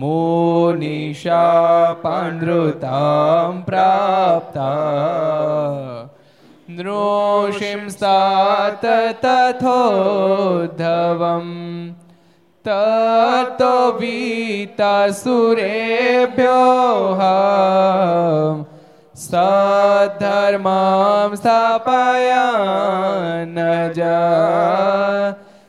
मुनिशापानृतां प्राप्ता नृषिंस्तात तथोद्धवम् ततो वीतासुरेभ्योः सद्धर्मां स्थापयान् जा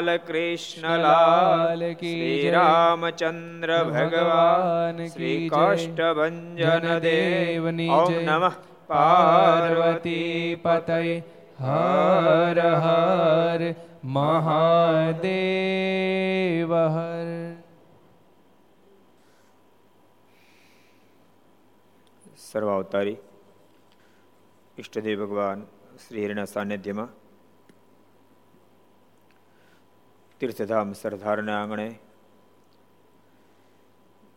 જય બાલકૃષ્ણલાલ કી શ્રી. રામચંદ્ર ભગવાન શ્રી કાષ્ટભન દેવની ઓમ. નમઃ પાર્વતી પતય હર હર મહાદેવ હર સર્વાવતારી ઈષ્ટદેવ ભગવાન શ્રી હરિના સાનિધ્યમાં તીર્થધામ સરદારના આંગણે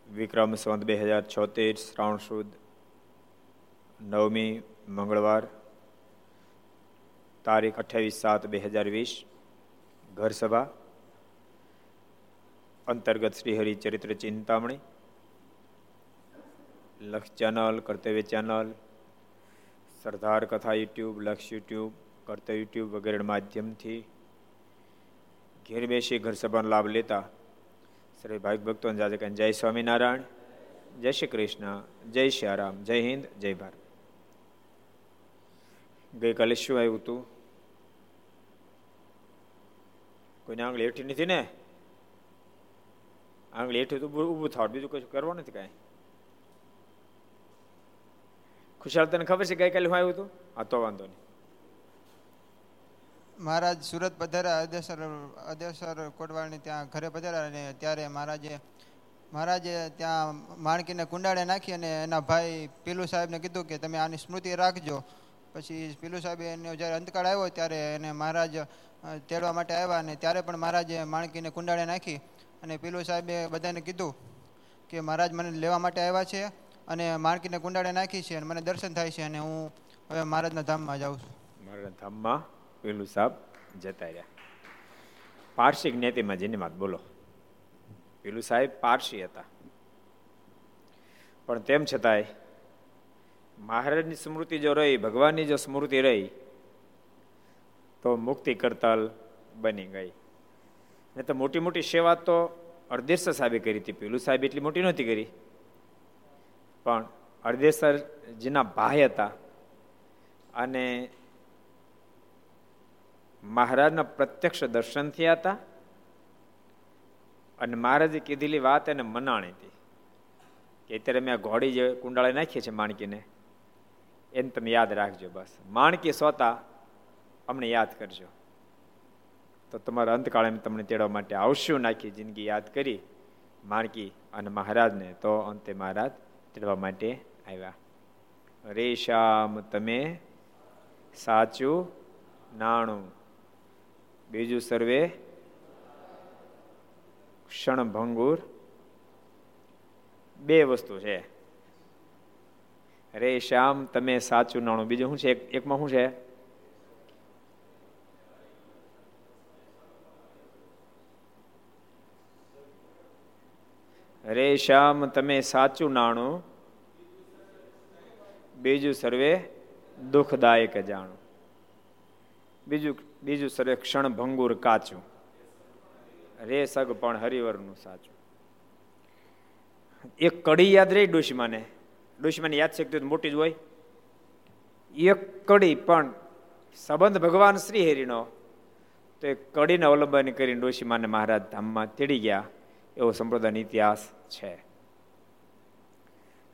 વિક્રમ સંવત બે હજાર છોતેર શ્રાવણ સુદ, નવમી મંગળવાર, તારીખ અઠ્યાવીસ સાત બે હજાર વીસ, ઘરસભા, અંતર્ગત શ્રીહરિ ચરિત્ર ચિંતામણી, લક્ષ ચેનલ, કર્તવ્ય ચેનલ સરદાર કથા યુટ્યુબ, લક્ષ યુટ્યુબ, કર્તવ્ય યુટ્યુબ વગેરે માધ્યમથી ઘેર બેસી ઘર સભાનો લાભ લેતા શ્રી ભાઈ ભક્તોને જાજે કહે જય સ્વામિનારાયણ, જય શ્રી કૃષ્ણ, જય શ્રી રામ, જય હિન્દ, જય ભારત. ગઈકાલે શું આવ્યું હતું? કોઈને આંગળી હેઠી નથી ને? આંગળી હેઠી તો ઊભું થાવ, બીજું કશું કરવા નથી કાંઈ. ખુશાલ તને ખબર છે ગઈકાલે હું આવ્યું હતું? હા, તો વાંધો નહીં. મહારાજ સુરત પધાર્યા અદેસર અદેસર કોટવાળની ત્યાં ઘરે પધાર્યા અને ત્યારે મહારાજે મહારાજે ત્યાં માણકીને કુંડાળે નાખી અને એના ભાઈ પીલુ સાહેબને કીધું કે તમે આની સ્મૃતિ રાખજો. પછી પીલુ સાહેબે એનો જ્યારે અંતકાળ આવ્યો ત્યારે એને મહારાજ તેડવા માટે આવ્યા અને ત્યારે પણ મહારાજે માણકીને કુંડાળે નાખી અને પીલુ સાહેબે બધાને કીધું કે મહારાજ મને લેવા માટે આવ્યા છે અને માણકીને કુંડાળે નાખી છે અને મને દર્શન થાય છે અને હું હવે મહારાજના ધામમાં જાઉં છું. મહારાજના ધામમાં? પેલું સાહેબ જતા રહ્યા. પારસી જ્ઞાતિમાં જેની વાત બોલો. પેલું સાહેબ પારસી હતા. પણ તેમ છતાંય મહારાજની સ્મૃતિ જો રહી, ભગવાનની જો સ્મૃતિ રહી, તો મુક્તિ કરતાલ બની ગઈ. ને તો મોટી મોટી સેવા તો અર્ધેશ્વર સાહેબે કરી હતી. પેલું સાહેબ એટલી મોટી નહોતી કરી. પણ અર્ધેશ્વરજીના ભાઈ હતા. અને મહારાજના પ્રત્યક્ષ દર્શન થયા હતા અને મહારાજે કીધેલી વાત એને મનાણી હતી કે અત્યારે મેં ઘોડી જે કુંડાળે નાખીએ છે માણકીને, એને તમે યાદ રાખજો બસ. માણકી સોતા અમને યાદ કરજો. તો તમારા અંતકાળે તમને તેડવા માટે આવશું, નાખી જિંદગી યાદ કરી માણકી અને મહારાજને તો અંતે મહારાજ તેડવા માટે આવ્યા. રે શ્યામ, તમે સાચું નાણું બીજું સર્વે. ક્ષણ ભંગુર. બે વસ્તુ છે. રે શ્યામ, તમે સાચું નાણું. બીજું શું છે? એકમાં શું છે? રે શ્યામ, તમે સાચું નાણું. બીજું સર્વે, દુઃખદાયક જાણું. બીજું બીજું સરે ક્ષણ ભંગુર કાચું. રે સગ પણ હરિવરનું સાચું. એક કડી યાદ રહી ડોશીમાને? ડોશીમાની યાદ શક્તિ મોટી જ હોય. એક કડી પણ સંબંધ ભગવાન શ્રી હરિનો તો એ કડીને અવલંબન કરીને ડોશીમાને મહારાજ ધામમાં તેડી ગયા. એવો સંપ્રદાયનો ઇતિહાસ છે.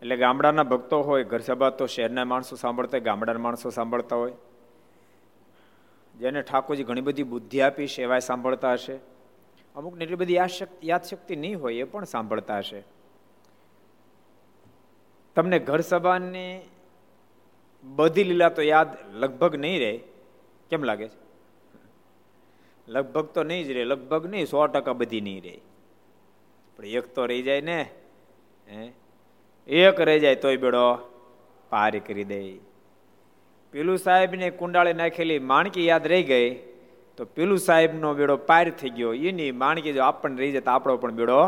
એટલે ગામડાના ભક્તો હોય ઘર સભા તો શહેરના માણસો સાંભળતા હોય, ગામડાના માણસો સાંભળતા હોય. જેને ઠાકોરજી ઘણી બધી બુદ્ધિ આપી, સેવાય સાંભળતા હશે. અમુકને એટલી બધી યાદશક્તિ નહીં હોય એ પણ સાંભળતા હશે. તમને ઘર સભાની બધી લીલા તો યાદ લગભગ નહીં રહે. કેમ લાગે છે? લગભગ તો નહીં જ રહે, લગભગ નહીં, સો ટકા બધી નહીં રહે. પણ એક તો રહી જાય ને, હે? એક રહી જાય તોય બેડો પાર કરી દે. પેલું સાહેબને કુંડાળી નાખેલી માણકી યાદ રહી ગઈ, તો પેલું સાહેબનો બેડો પાર થઈ ગયો. એની માણકી જો આપણને રહી જાય તો આપણો પણ બેડો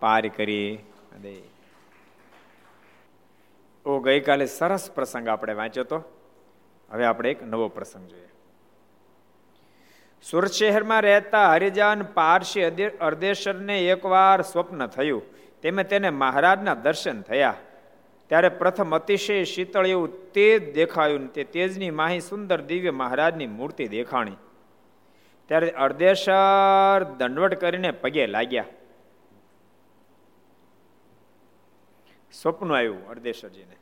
પાર કરી દે. ઓ, ગઈકાલે સરસ પ્રસંગ આપણે વાંચ્યો તો. હવે આપણે એક નવો પ્રસંગ જોઈએ. સુરત શહેરમાં રહેતા હરિજાન પારસી અર્દેશરને એકવાર સ્વપ્ન થયું. તેમે તેને મહારાજના દર્શન થયા. ત્યારે પ્રથમ અતિશય શીતળ એવું તેજ દેખાયું તે તેજની માહી સુંદર દિવ્ય મહારાજની મૂર્તિ દેખાણી. ત્યારે અર્ધેશર દંડવટ કરીને પગે લાગ્યા. સ્વપ્ન આવ્યું અર્ધેશ્વરજીને.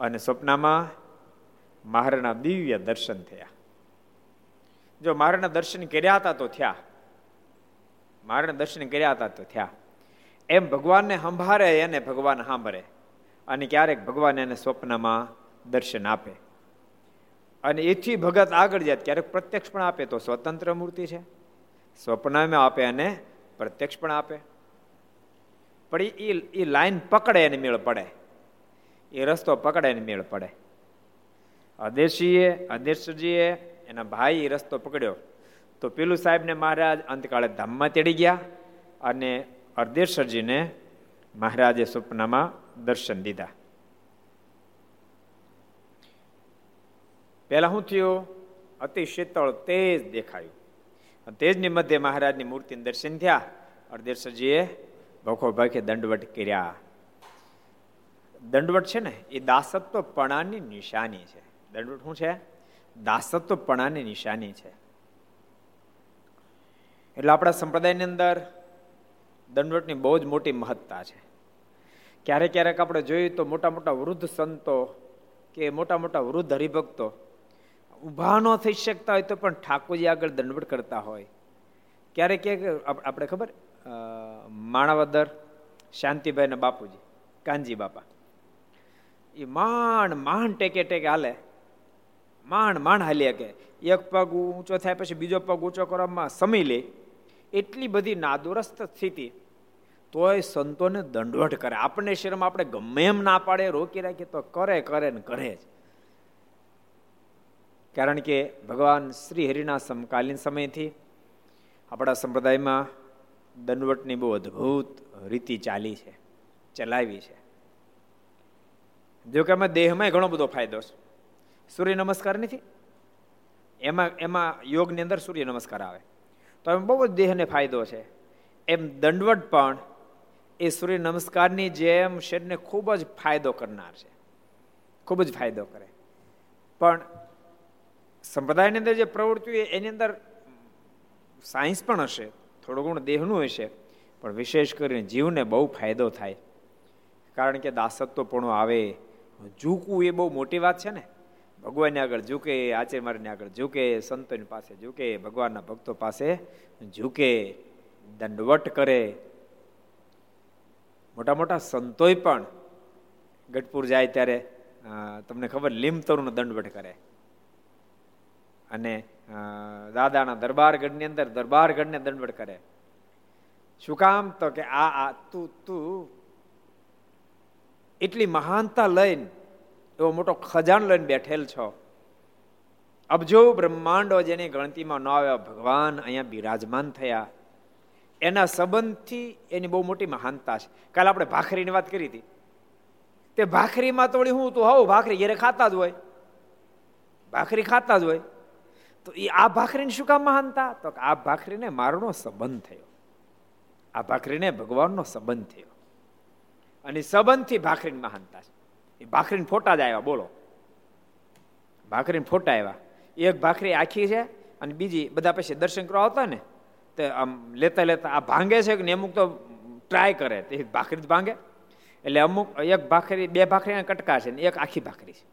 અને સ્વપ્નમાં મહારાણા દિવ્ય દર્શન થયા. જો મહારાણા દર્શન કર્યા હતા તો થયા. મહારાણા દર્શન કર્યા હતા તો થયા. એમ ભગવાનને સંભાળે એને ભગવાન સાંભળે. અને ક્યારેક ભગવાન એને સ્વપ્નમાં દર્શન આપે. અને એથી ભગત આગળ જાય, ક્યારેક પ્રત્યક્ષ પણ આપે, તો સ્વતંત્ર મૂર્તિ છે. સ્વપ્નમાં આપે અને પ્રત્યક્ષ પણ આપે. પણ એ એ લાઈન પકડે એને મેળ પડે. એ રસ્તો પકડે એને મેળ પડે. અદેશીએ અદેશજીએ એના ભાઈ એ રસ્તો પકડ્યો. તો પેલું સાહેબને મહારાજ અંતકાળે ધામમાં તેડી ગયા અને અર્ધેશ્વરજીને મહારાજે સ્વપ્નમાં દર્શન દીધા પહેલા શું થયું અતિ શીતળ તેજ દેખાયું તેજની મધ્ય મહારાજની મૂર્તિને દર્શન થયા અર્ધેશ્વરજીએ ભખો ભાખે દંડવટ કર્યા દંડવટ છે ને એ દાસત્વપણાની નિશાની છે દંડવટ શું છે દાસત્વપણાની નિશાની છે એટલે આપણા સંપ્રદાયની અંદર દંડવટની બહુ જ મોટી મહત્તા છે ક્યારેક ક્યારેક આપણે જોઈએ તો મોટા મોટા વૃદ્ધ સંતો કે મોટા મોટા વૃદ્ધ હરિભક્તો ઊભા ન થઈ શકતા હોય તો પણ ઠાકોરજી આગળ દંડવટ કરતા હોય. ક્યારેક ક્યારેક આપણે ખબર? માણાવદર શાંતિભાઈના બાપુજી, કાનજી બાપા. એ માંડ માંડ ટેકે ટેકે હાલે. માંડ માંડ હાલી કે એક પગ ઊંચો થાય પછી બીજો પગ ઊંચો કરવામાં સમય લે. એટલી બધી નાદુરસ્ત સ્થિતિ. તોય સંતોને દંડવટ કરે. આપણને શરમ આપણે ગમે એમ ના પાડે, રોકી રાખીએ તો કરે કરે ને કરે જ. કારણ કે ભગવાન શ્રી હરિના સમકાલીન સમયથી આપણા સંપ્રદાયમાં દંડવટની બહુ અદ્ભુત રીતિ ચાલી છે, ચલાવી છે. જો કે અમે દેહમાં ઘણો બધો ફાયદો છે. સૂર્ય નમસ્કાર નથી? એમાં એમાં યોગની અંદર સૂર્ય નમસ્કાર આવે. તો એમ બહુ જ દેહને ફાયદો છે. એમ દંડવટ પણ એ સૂર્ય નમસ્કારની જેમ શરીરને ખૂબ જ ફાયદો કરનાર છે. ખૂબ જ ફાયદો કરે. પણ સંપ્રદાયની અંદર જે પ્રવૃત્તિ એની અંદર સાયન્સ પણ હશે, થોડું ઘણું દેહનું હશે, પણ વિશેષ કરીને જીવને બહુ ફાયદો થાય. કારણ કે દાસત્વપણું આવે. ઝૂકવું એ બહુ મોટી વાત છે ને? ભગવાનને આગળ ઝૂકે આચાર્યમારને આગળ ઝૂકે, સંતોની પાસે ઝૂકે, ભગવાનના ભક્તો પાસે ઝૂકે, દંડવટ કરે. મોટા મોટા સંતોય પણ ગઢપુર જાય ત્યારે તમને ખબર લીમતરુનો દંડવટ કરે. અને દાદાના દરબારગઢની અંદર દરબારગઢને દંડવટ કરે. શું કામ? તો કે આ આ, તું તું એટલી મહાનતા લઈને, એવો મોટો ખજાન લઈને બેઠેલ છો. અબજો બ્રહ્માંડો જેની ગણતીમાં ન આવ્યા ભગવાન અહીંયા બિરાજમાન થયા. એના સંબંધથી એની બહુ મોટી મહાનતા છે. કાલે આપણે ભાખરીની વાત કરી હતી. તે ભાખરીમાં તો હું તો હોઉં, ભાખરી ઘેરે ખાતા જ હોય. ભાખરી ખાતા જ હોય. તો એ આ ભાખરીને શું કામ મહાનતા? તો આ ભાખરીને મારનો સંબંધ થયો. આ ભાખરીને ભગવાનનો સંબંધ થયો. અને સંબંધથી ભાખરીની મહાનતા છે. એ ભાખરીને ફોટા જ આવ્યા બોલો. ભાખરીને ફોટા આવ્યા એક ભાખરી આખી છે અને બીજી બધા પછી દર્શન કરવા આવતા ને તે આમ લેતા લેતા આ ભાંગે છે કે અમુક તો ટ્રાય કરે. તે ભાખરી જ ભાંગે. એટલે અમુક, એક ભાખરી, બે ભાખરી કટકા છે ને એક આખી ભાખરી છે.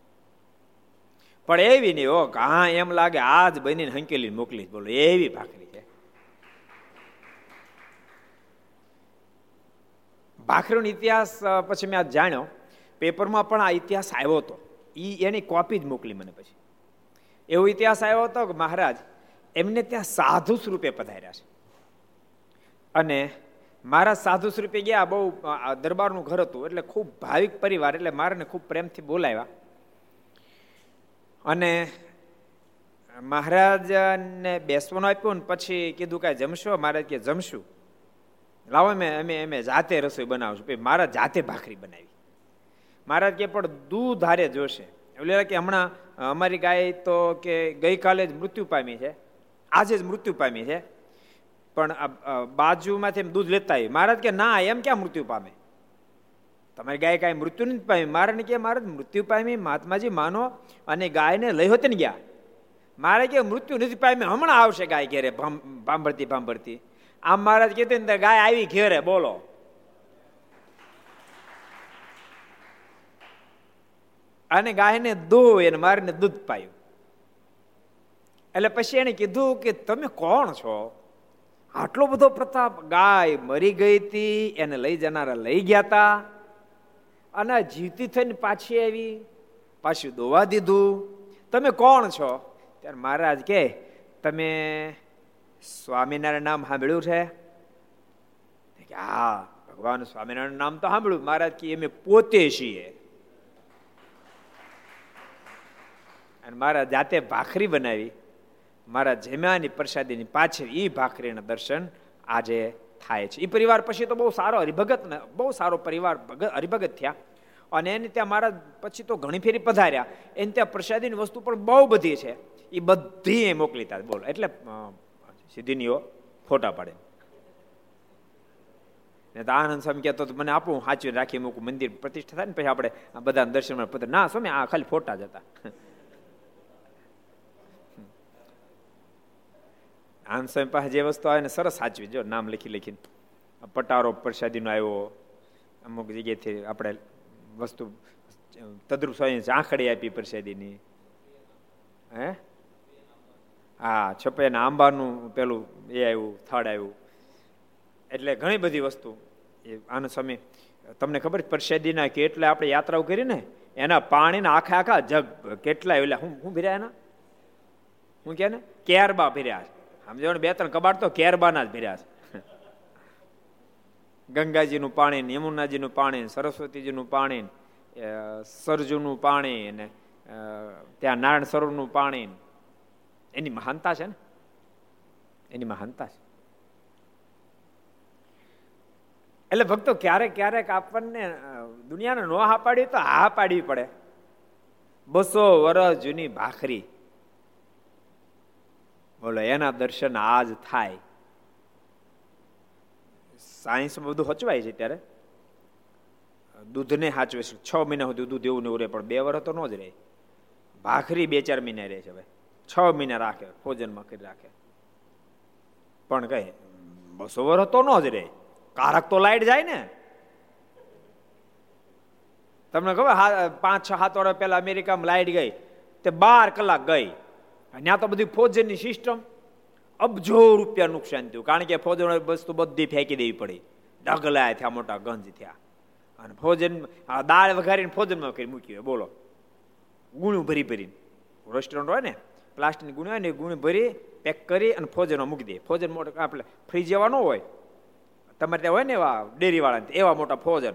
પણ એવી નહીં હો હા, એમ લાગે આ જ બનીને હંકેલી મોકલી બોલો, એવી ભાખરી છે. ભાખરીનો ઇતિહાસ પછી મેં આ જાણ્યો. પેપરમાં પણ આ ઇતિહાસ આવ્યો હતો. એ એની કોપી જ મોકલી મને પછી. એવો ઇતિહાસ આવ્યો હતો કે મહારાજ, એમને ત્યાં સાધુ સ્વરૂપે પધાર્યા છે. અને મારા સાધુ સ્વરૂપે ગયા, બહુ દરબારનું ઘર હતું, એટલે ખૂબ ભાવિક પરિવાર, એટલે મારાને ખૂબ પ્રેમથી બોલાવ્યા. અને મહારાજને બેસવાનું આપ્યું ને પછી કીધું કાંઈ જમશો, મહારાજ કે જમશું. લાવો મેં અમે અમે જાતે રસોઈ બનાવશું. પછી મારા જાતે ભાખરી બનાવી. મહારાજ કે, પણ દૂધ હારે જોશે. એટલે કે, હમણાં, અમારી ગાય તો કે ગઈકાલે જ મૃત્યુ પામી છે. આજે જ મૃત્યુ પામી છે. પણ બાજુમાંથી દૂધ લેતા આવી મહારાજ કે, ના, એમ ક્યાં મૃત્યુ પામે? તમારી ગાય કાંઈ મૃત્યુ નથી પામી. મારે કે મારે મૃત્યુ પામી, મહાત્માજી માનો અને ગાયને લઈ હોત ને ગયા. મારે કે, મૃત્યુ નથી પામી, હમણાં આવશે ગાય ઘેરે ભાંભરતી ભાંભરતી. આમ મહારાજ કહેતો ને, ગાય આવી ઘેરે, બોલો. અને ગાયને દોય અને મારીને દૂધ પાયું. એટલે પછી એને કીધું કે, તમે કોણ છો? આટલો બધો પ્રતાપ ગાય મરી ગઈ હતી, એને લઈ જનારા લઈ ગયા હતા અને જીવતી થઈને પાછી આવી, પાછું દોવા દીધું. તમે કોણ છો? ત્યારે મહારાજ કે, તમે સ્વામિનારાયણ નામ સાંભળ્યું છે? કે, હા, ભગવાન સ્વામિનારાયણ નામ તો સાંભળ્યું. મહારાજ કે, અમે પોતે છીએ. અને મારા જાતે ભાખરી બનાવી. મારા જેમ્યાની પ્રસાદીની પાછળ એ ભાખરીના દર્શન આજે થાય છે. એ પરિવાર પછી તો બહુ સારો હરિભગત બહુ સારો પરિવાર હરિભગત થયા. અને એને ત્યાં મારા પછી તો ઘણી ફેરી પધાર્યા. એને ત્યાં પ્રસાદીની વસ્તુ પણ બહુ બધી છે. એ બધી એ મોકલી તા બોલો, એટલે સિદ્ધિનીઓ ફોટા પાડે. ને તો આનંદ સ્વામી કહેતો તો મને આપું સાચવી રાખી મૂકું. મંદિર પ્રતિષ્ઠા થાય ને, પછી આપણે બધા દર્શન ના, સ્વામી, આ ખાલી ફોટા જ હતા. આનંદ સ્વામી પાસે જે વસ્તુ આવે ને સરસ સાચવી, જો નામ લખી લખીને. પટારો પ્રસાદીનો આવ્યો, અમુક જગ્યાએથી આપણે વસ્તુ તદ્રુપ સ્વામી ઝાંખડી આપી પ્રસાદીની. હે? હા છપૈયાના આંબાનું પેલું એ આવ્યું થડ આવ્યું. એટલે ઘણી બધી વસ્તુ. એ આનંદ સ્વામી, તમને ખબર પ્રસાદીના કેટલા આપણે યાત્રાઓ કરી ને? એના પાણીના આખા આખા જગ, કેટલા એટલે હું હું ભર્યા એના? હું કે ને? કેરબા ભર્યા. સમજો બે ત્રણ કબાટ તો કેરબાના જ ભર્યા છે. ગંગાજીનું પાણી યમુનાજીનું પાણી સરસ્વતીજીનું પાણી સરજુનું પાણી અને ત્યાં નારાયણ સરોવરનું પાણી એની મહાનતા છે ને? એની મહાનતા છે. એટલે ભક્તો ક્યારેક ક્યારેક આપણને દુનિયાને નો હા પાડી તો હા પાડવી પડે. બસો વર્ષ જૂની ભાખરી. બોલો, એના દર્શન આજ થાય. સાયન્સ બધું હચવાય છે ત્યારે? દૂધને હાચવે છે. છ મહિના સુધી દૂધ એવું ને રહે, પણ બે વર્ષ તો ન જ રહે. ભાખરી બે ચાર મહિના રહે છે ભાઈ છ મહિના રાખે, ભોજનમાં કરી રાખે. પણ કહે બસો વર્ષ તો ન જ રહે. કારક તો લાઈટ જાય ને. તમને ખબર પાંચ, છ, સાત વર્ષ પહેલા અમેરિકામાં લાઈટ ગઈ, તે બાર કલાક ગઈ. ત્યાં તો બધી ફોજનની સિસ્ટમ. અબજો રૂપિયા નુકસાન થયું. કારણ કે ફોજન વસ્તુ બધી ફેંકી દેવી પડી. ઢગલા થયા, મોટા ગંજ થયા. અને ફોજન દાળ વઘારીને ફોજનમાં કરી મૂકી બોલો. ગુણું ભરી ભરીને. રેસ્ટોરન્ટ હોય ને પ્લાસ્ટિકની ગુણ હોય ને ગુણ ભરી પેક કરી અને ફોજનમાં મૂકી દે. ફોજન મોટો આપણે ફ્રીજ જેવા ન હોય. તમારે ત્યાં હોય ને એવા ડેરીવાળા એવા મોટા ફોજન.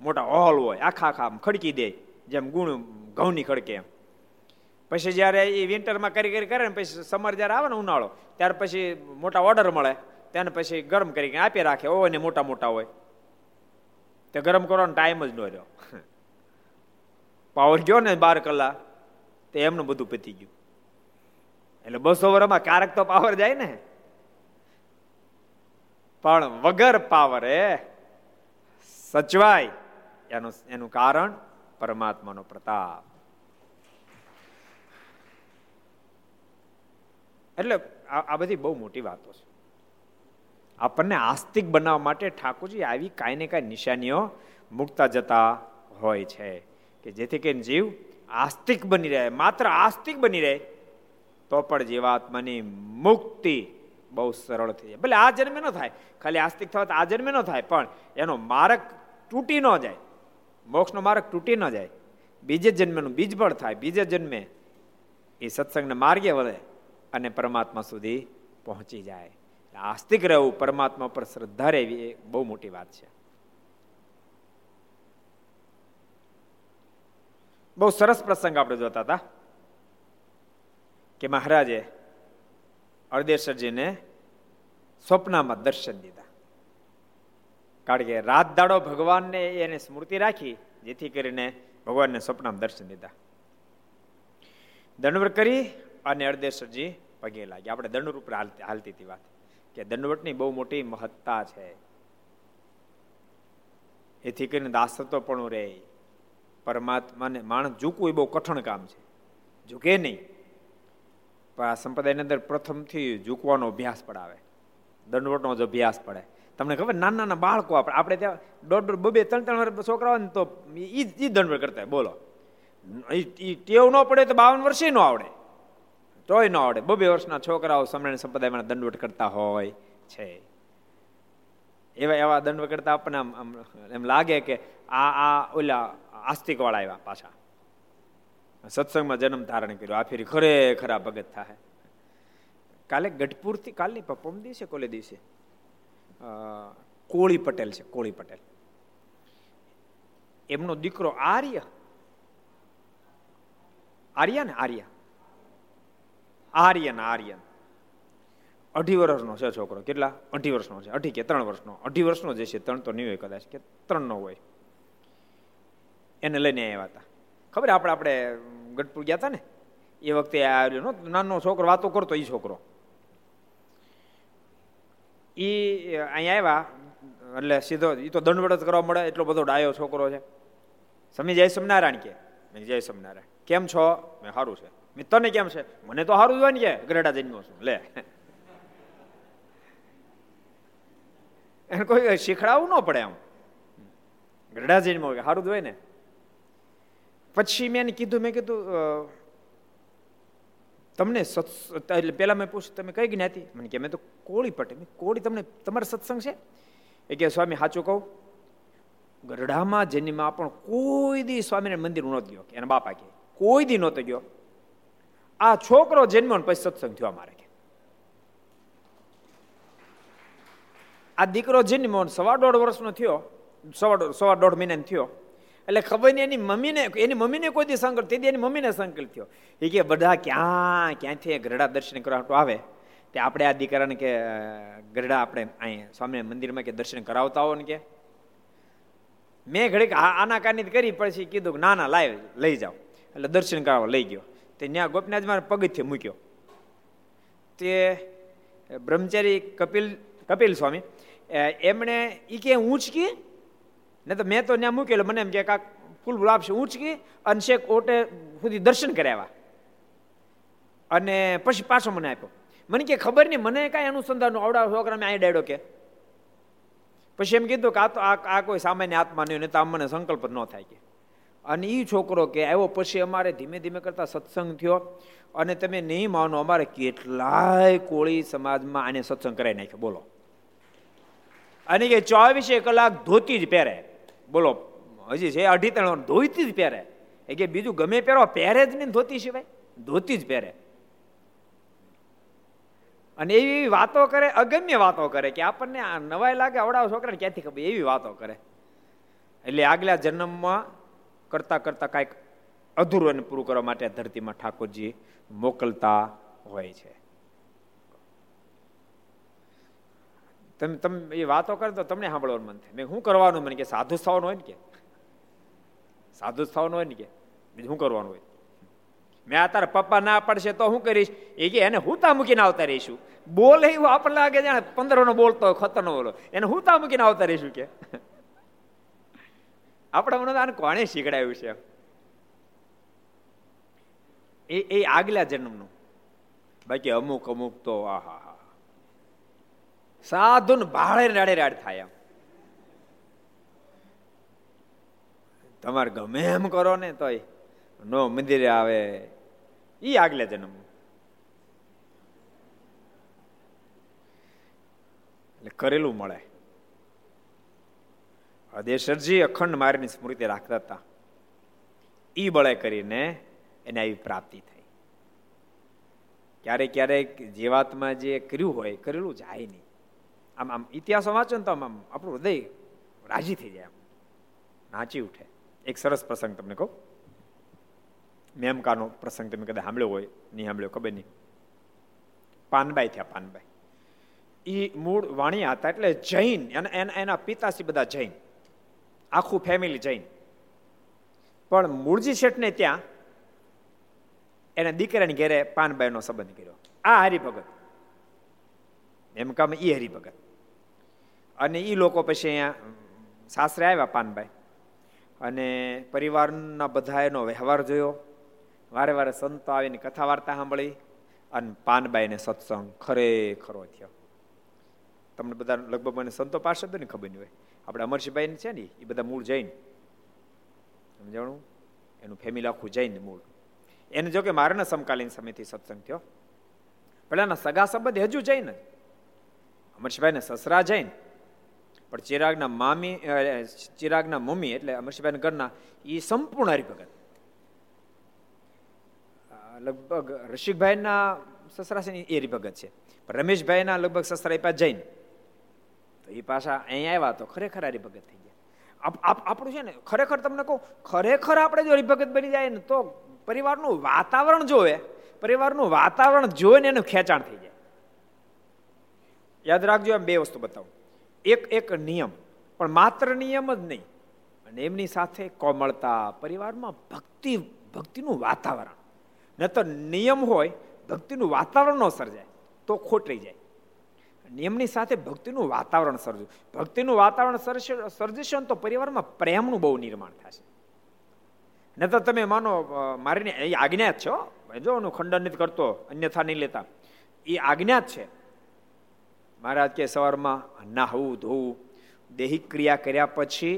મોટા હોલ હોય. આખા આખા ખડકી દે. જેમ ગુણ ઘઉંની ખડકે એમ. પછી જ્યારે એ વિન્ટરમાં કરી કરી કરે ને પછી સમર જ્યારે આવે ને ઉનાળો, ત્યાર પછી મોટા ઓર્ડર મળે. તેને પછી ગરમ કરીને આપી રાખે. ઓ ને મોટા મોટા હોય. તે ગરમ કરવાનો ટાઈમ જ ન રહ્યો. પાવર ગયો ને બાર કલાક, તે એમનું બધું પતી ગયું. એટલે બસો વર્ષમાં કારક તો પાવર જાય ને. પણ વગર પાવર સચવાય. એનું એનું કારણ પરમાત્માનો પ્રતાપ. એટલે આ બધી બહુ મોટી વાતો છે. આપણને આસ્તિક બનાવવા માટે ઠાકોરજી આવી કાંઈ ને કાંઈ નિશાનીઓ મૂકતા જતા હોય છે કે જેથી કરીને જીવ આસ્તિક બની રહે, માત્ર આસ્તિક બની રહે, તો પણ જીવાત્માની મુક્તિ બહુ સરળ થઈ જાય. ભલે આ જન્મે ન થાય, ખાલી આસ્તિક થવા આ જન્મે ન થાય, પણ એનો માર્ગ તૂટી ન જાય, મોક્ષનો માર્ગ તૂટી ન જાય. બીજે જન્મેનું બીજ પણ થાય, બીજે જન્મે એ સત્સંગના માર્ગે વધે અને પરમાત્મા સુધી પહોંચી જાય. આસ્તિક રહેવું, પરમાત્મા પર શ્રદ્ધા રહેવી એ બહુ મોટી વાત છે. બહુ સરસ પ્રસંગ આપણે જોતા હતા કે મહારાજે અર્દેશ્વરજીને સ્વપ્નમાં દર્શન દીધા. કારણ કે રાત દાડો ભગવાનને એને સ્મૃતિ રાખી, જેથી કરીને ભગવાનને સ્વપ્નમાં દર્શન દીધા. દંડવર કરી અને અર્ધેશ્વરજી પગે લાગી આપણે દંડ ઉપર હાલતી હતી વાત. કે દંડવટની બહુ મોટી મહત્તા છે. એથી કરીને દાસત્વ પણ રહે. પરમાત્માને માણસ ઝૂકવું એ બહુ કઠણ કામ છે. ઝૂકે નહીં. પણ આ સંપ્રદાયની અંદર પ્રથમથી ઝૂકવાનો અભ્યાસ પડાવે. દંડવટનો જ અભ્યાસ પડે. તમને ખબર નાના નાના બાળકો આપણે આપણે ત્યાં દોઢ દોઢ બબે ત્રણ ત્રણ વર્ષ છોકરાઓ ને તો એ જ દંડવટ કરતા બોલો. એ ટેવ ન પડે તો બાવન વર્ષે ન આવડે. તોય ન આવડે. બબે વર્ષના છોકરાઓ સમરણ સંપ્રદાયમાં દંડવટ કરતા હોય છે. એવા એવા દંડવટ કરતા આપણને આમ એમ લાગે કે આ આ ઓલા આસ્તિક વાળા આવ્યા પાછા. સત્સંગમાં જન્મ ધારણ કર્યો. આ ફેરી ખરેખર આ ભગત થાય કાલે ગઢપુરથી કાલની પપ્પમ દિવસે કોલે દિવસે? કોળી પટેલ છે, કોળી પટેલ. એમનો દીકરો આર્ય. આર્યા ને આર્ય. આર્યન આર્યન. અઢી વર્ષનો છે છોકરો. કેટલા? અઢી વર્ષનો છે. અઢી કે ત્રણ વર્ષનો. અઢી વર્ષનો જે છે, ત્રણ તો નહીં હોય કદાચ કે ત્રણ નો હોય. એને લઈને આવ્યા હતા. ખબર આપણે આપણે ગઢપુર ગયા હતા ને? એ વખતે આવ્યો નાનો છોકરો, વાતો કરતો એ છોકરો. એ અહીંયા આવ્યા, એટલે સીધો એ તો દંડવડ કરવા મળે, એટલો બધો ડાયો છોકરો છે. સમી જય સમનારાયણ કે જય સમનારાયણ કેમ છો? મેં સારું છે. તને કેમ છે? મને તો સારું જોવા ને કે ગરડા જન્મ્યો છું. લે. એને કોઈ શીખડાવવું ન પડે આમ. ગરડા જન્મો સારું જ ને. પછી મેં એને કીધું, મેં કીધું તમને એટલે પેલા મેં પૂછ્યું, તમે કઈ જ્ઞાતિ? મને કે, મેં તો કોળી પટે કોળી તમને, તમારો સત્સંગ છે? એ કે, સ્વામી, સાચું કહું. ગરડામાં જન્મમાં પણ કોઈ દી સ્વામીને મંદિર નહોતો ગયો એના બાપા કે, કોઈ દી નહોતો ગયો. આ છોકરો જન્મ્યો પછી સત્સંગ થયો અમારે કે. આ દીકરો જન્મ્યો સવા દોઢ વર્ષનો થયો, સવા સવા દોઢ મહિનાનો થયો. એટલે ખબર નહીં, એની મમ્મીને એની મમ્મીને કોઈ દી સંકલ્પ તેથી એની મમ્મીને સંકલ્પ થયો. એ કે બધા ક્યાં, ક્યાંથી ગરડા દર્શન કરવા આવે? તે આપણે આ દીકરાને કે ગરડા આપણે અહીં સ્વામી મંદિરમાં કે દર્શન કરાવતા હો ને કે. મેં ઘડીક આના કાની કરી, પછી કીધું ના ના, લાય, લઈ જાઓ. એટલે દર્શન કરાવવા લઈ ગયો. તે ત્યાં ગોપનાથ મારે પગથિયે મૂક્યો. તે બ્રહ્મચારી કપિલ કપિલ સ્વામી એમણે એ કે ઊંચકી ને તો મેં તો ત્યાં મૂકેલો, મને એમ કે કાંક ફૂલ ફૂલ આપશે ઊંચકી, અને શેક ઓટે સુધી દર્શન કરાવ્યા. અને પછી પાછો મને આપ્યો. મને કે ખબર નહીં, મને કાંઈ અનુસંધાન આવડા છોકરા મેં અહીં ડાયડો કે. પછી એમ કીધું કે આ તો આ કોઈ સામાન્ય આત્મા નહીં તો આમ મને સંકલ્પ ન થાય કે. અને એ છોકરો કે આવ્યો પછી અમારે ધીમે ધીમે કરતા સત્સંગ થયો અને તમે નહીં માનો અમારે કેટલાય કોળી સમાજમાં આને સત્સંગ કરાવી નાખ્યો. બોલો. અને કે ચોવીસે કલાક ધોતી જ પહેરે. બોલો, હજી છે અઢી ત્રણ ધોતી જ પહેરે. એ કે બીજું ગમે પહેરો, પહેરે જ નહીં ધોતી સિવાય. ધોતી જ પહેરે. અને એવી વાતો કરે, અગમ્ય વાતો કરે કે આપણને આ નવાઈ લાગે અવડાવ છોકરાને ક્યાંથી ખબર? એવી વાતો કરે. એટલે આગલા જન્મમાં કરતા કરતા કાંઈક અધૂરું પૂરું કરવા માટે ધરતીમાં ઠાકોરજી મોકલતા હોય છે. તમે તમે એ વાતો કરો તો તમને સાંભળવાનું મન થાય. મેં શું કરવાનું? મને કે, સાધુ થવાનું હોય ને કે. સાધુ થવાનું હોય ને કે? શું કરવાનું હોય? મેં આ તારા પપ્પા ના પડશે તો શું કરીશ? એ કે, એને હુતા મૂકીને આવતા રહીશું. બોલે એવું આપણને લાગે જાણે પંદર નો બોલતો હોય, ખતરનો બોલો. એને હુતા મૂકીને આવતા રહીશું કે. આપણે મને આને કોણે શીખડાયું છે? એ એ આગલા જન્મનું. બાકી અમુક અમુક તો આહા હા સાધુ ને ભાડે રાડે રાડ થાય એમ. તમારે ગમે એમ કરો ને તોય નો મંદિરે આવે. એ આગલા જન્મ એટલે કરેલું મળે. અદેશરજી અખંડ મારીની સ્મૃતિ રાખતા હતા. એ બળે કરીને એને આવી પ્રાપ્તિ થઈ. ક્યારેક ક્યારેક જીવાતમાં જે કર્યું હોય કરેલું જાય નહીં. આમ આમ ઇતિહાસો વાંચો ને તો આમ આપણું હૃદય રાજી થઈ જાય. આમ નાચી ઉઠે. એક સરસ પ્રસંગ તમને કહું. મેમકાનો પ્રસંગ તમે કદાચ સાંભળ્યો હોય, નહીં સાંભળ્યો, ખબર નહીં. પાનબાઈ થયા, પાનબાઈ. એ મૂળ વાણિયા હતા એટલે જૈન એના પિતાશ્રી બધા જૈન. આખું ફેમિલી જઈને. પણ મૂળજી શેઠને ત્યાં એને દીકરાની ઘેરે પાનબાઈનો સંબંધ કર્યો. આ હરિભગત. એમ કામ એ હરિભગત. અને એ લોકો પછી અહીંયા સાસરે આવ્યા પાનભાઈ અને પરિવારના બધા એનો વ્યવહાર જોયો. વારે વારે સંતો આવીને કથા વાર્તા સાંભળી અને પાનબાઈને સત્સંગ ખરેખરો થયો. તમને બધા લગભગ મને સંતો પાસે ને ખબર નહીં હોય. આપણે અમરસિંહભાઈ છે ને એ બધા મૂળ જૈન. સમજાણું? એનું ફેમિલી આખું જૈન મૂળ. એને જો કે મારાના સમકાલીન સમયથી સત્સંગ થયો. પેલાના સગા સંબંધ હજુ જૈન અમરસિંહભાઈને સસરા જૈન. પણ ચિરાગના મામી ચિરાગના મમ્મી એટલે અમરસિંહભાઈના ઘરના એ સંપૂર્ણ હરિભગત. લગભગ રસિકભાઈના સસરા છે એ હરિભગત છે. પણ રમેશભાઈના લગભગ સસરા આપ્યા જૈન. તો એ પાછા અહીંયા આવ્યા તો ખરેખર હરિભગત થઈ ગયા. આપણું છે ને, ખરેખર તમને કહું, ખરેખર આપણે જો હરિભગત બની જાય ને તો પરિવારનું વાતાવરણ જોવે, પરિવારનું વાતાવરણ જોઈને એનું ખેંચાણ થઈ જાય. યાદ રાખજો એમ બે વસ્તુ બતાવું. એક એક નિયમ, પણ માત્ર નિયમ જ નહીં, અને એમની સાથે કોમળતા, પરિવારમાં ભક્તિ, ભક્તિનું વાતાવરણ. ન તો નિયમ હોય, ભક્તિનું વાતાવરણ ન સર્જાય, તો ખોટ રહી જાય. નિયમની સાથે ભક્તિનું વાતાવરણ સર્જવું ભક્તિનું વાતાવરણ સર્જશે તો પરિવારમાં પ્રેમનું બહુ નિર્માણ થશે. ન તો તમે માનો મારીને એ આજ્ઞા જ છો જો હું ખંડન નથી કરતો, અન્યથા નહીં લેતા. એ આજ્ઞા જ છે. મહારાજ કે સવારમાં નાહવું ધોવું દેહિક ક્રિયા કર્યા પછી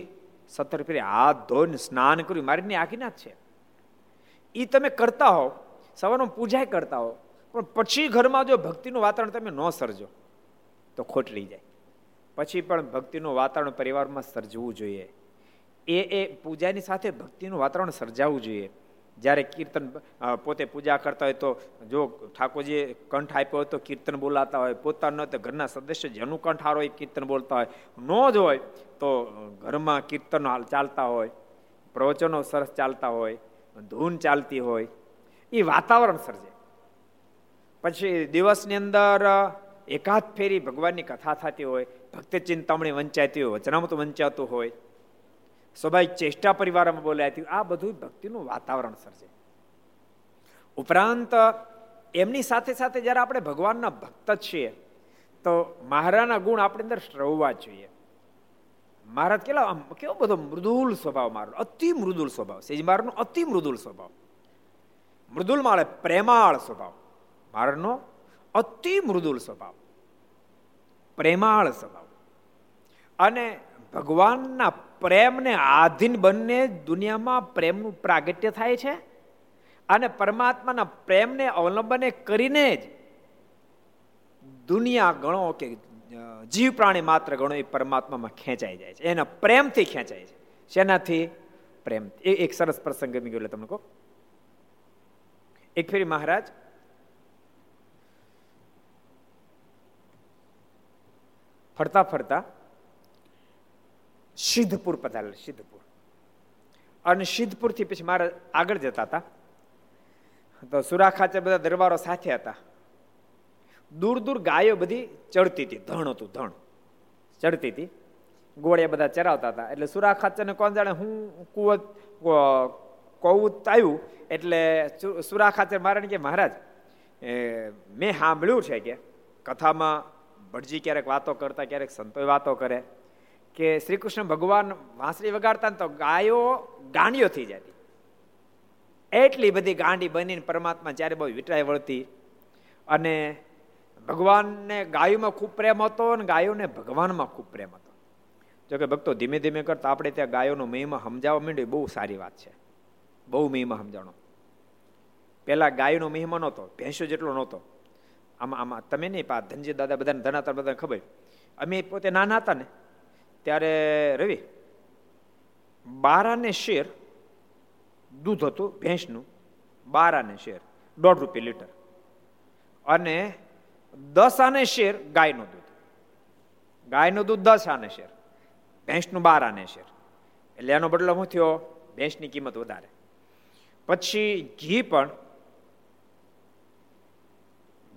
સત્તર ફેરી હાથ ધોઈને સ્નાન કર્યું. મારીની આજ્ઞા જ છે. એ તમે કરતા હો સવારમાં પૂજા કરતા હો પણ પછી ઘરમાં જો ભક્તિનું વાતાવરણ તમે ન સર્જો. તો ખોટલી જાય. પછી પણ ભક્તિનું વાતાવરણ પરિવારમાં સર્જવું જોઈએ. એ એ પૂજાની સાથે ભક્તિનું વાતાવરણ સર્જાવવું જોઈએ. જ્યારે કીર્તન પોતે પૂજા કરતા હોય તો જો ઠાકોરજીએ કંઠ આપ્યો હોય તો કીર્તન બોલાતા હોય. પોતાનો તો ઘરના સદસ્ય જેનું કંઠ હારો હોય કીર્તન બોલતા હોય. ન જ હોય તો ઘરમાં કીર્તન ચાલતા હોય, પ્રવચનો સરસ ચાલતા હોય, ધૂન ચાલતી હોય. એ વાતાવરણ સર્જે પછી દિવસની અંદર એકાદ ફેરી ભગવાનની કથા થતી હોય, ભક્તિ ચિંતામણી વંચાતી હોય, વચનામત વંચાતું હોય, સ્વાભાવિક ચેષ્ટા પરિવારમાં બોલાતી આ બધું ભક્તિનું વાતાવરણ સર્જે. ઉપરાંત, એમની સાથે સાથે જ્યારે આપણે ભગવાનના ભક્ત છીએ, તો મહારાના ગુણ આપણી અંદર શ્રવવા જોઈએ. મહારાજ કેટલા કેવો બધો મૃદુલ સ્વભાવ મારો, અતિ મૃદુલ સ્વભાવ સેજ મારનો અતિ મૃદુલ સ્વભાવ. મૃદુલ માળે પ્રેમાળ સ્વભાવ. મારનો અતિ મૃદુલ સ્વભાવ, પ્રેમાળ સ્વભાવ. અને ભગવાનના પ્રેમને આધીન બંને દુનિયામાં પ્રેમનું પ્રાગટ્ય થાય છે અને પરમાત્માના પ્રેમને અવલંબને કરીને જ દુનિયા ગણો કે જીવ પ્રાણી માત્ર ગણો એ પરમાત્મામાં ખેંચાઈ જાય છે. એના પ્રેમથી ખેંચાય છે. શેનાથી? પ્રેમ એ એક સરસ પ્રસંગ ગમી ગયો તમને કહો. એક ફેરી મહારાજ ફરતા ફરતા સિદ્ધપુર પધારેલ, સિદ્ધપુર. અને સિદ્ધપુરથી પછી મારા આગળ જતા હતા. તો સુરા ખાચર બધા દરબારો સાથે હતા. દૂર દૂર ગાયો બધી ચડતી હતી, ધણ હતું, ધણ. ચડતી હતી. ગોળે બધા ચરાવતા હતા. એટલે સુરા ખાચરને કોણ જાણે હું કુવત કૌત આવ્યું એટલે સુરા ખાચર મારે કે, મહારાજ મેં સાંભળ્યું છે કે કથામાં ભટજી ક્યારેક વાતો કરતા, ક્યારેક સંતોય વાતો કરે, કે શ્રી કૃષ્ણ ભગવાન વાંસળી વગાડતા તો ગાયો ગાંડીઓ થઈ જતી. એટલી બધી ગાંડી બનીને પરમાત્મા જ્યારે બહુ વિટરાય વળતી અને ભગવાનને ગાયોમાં ખૂબ પ્રેમ હતો અને ગાયોને ભગવાનમાં ખૂબ પ્રેમ હતો. જો કે ભક્તો ધીમે ધીમે કરતા આપણે ત્યાં ગાયોનો મહિમા સમજાવવા માંડ્યો બહુ સારી વાત છે. બહુ મહિમા સમજાણો પહેલાં ગાયનો મહિમા નહોતો, ભેંસો જેટલો નહોતો. આમાં આમાં તમે નહીં પા, ધનજી દાદા બધાને ધનાતા બધાને ખબર. અમે પોતે નાના હતા ને, ત્યારે રવિ, બારાને શેર, દૂધ હતું, ભેંસનું, બારાને શેર, દોઢ રૂપિયા લીટર. અને દસ આને શેર ગાયનું દૂધ. ગાયનું દૂધ દસ આને શેર, ભેંસનું બાર આને શેર. એટલે એનો બદલો શું થયો? ભેંસની કિંમત વધારે. પછી ઘી પણ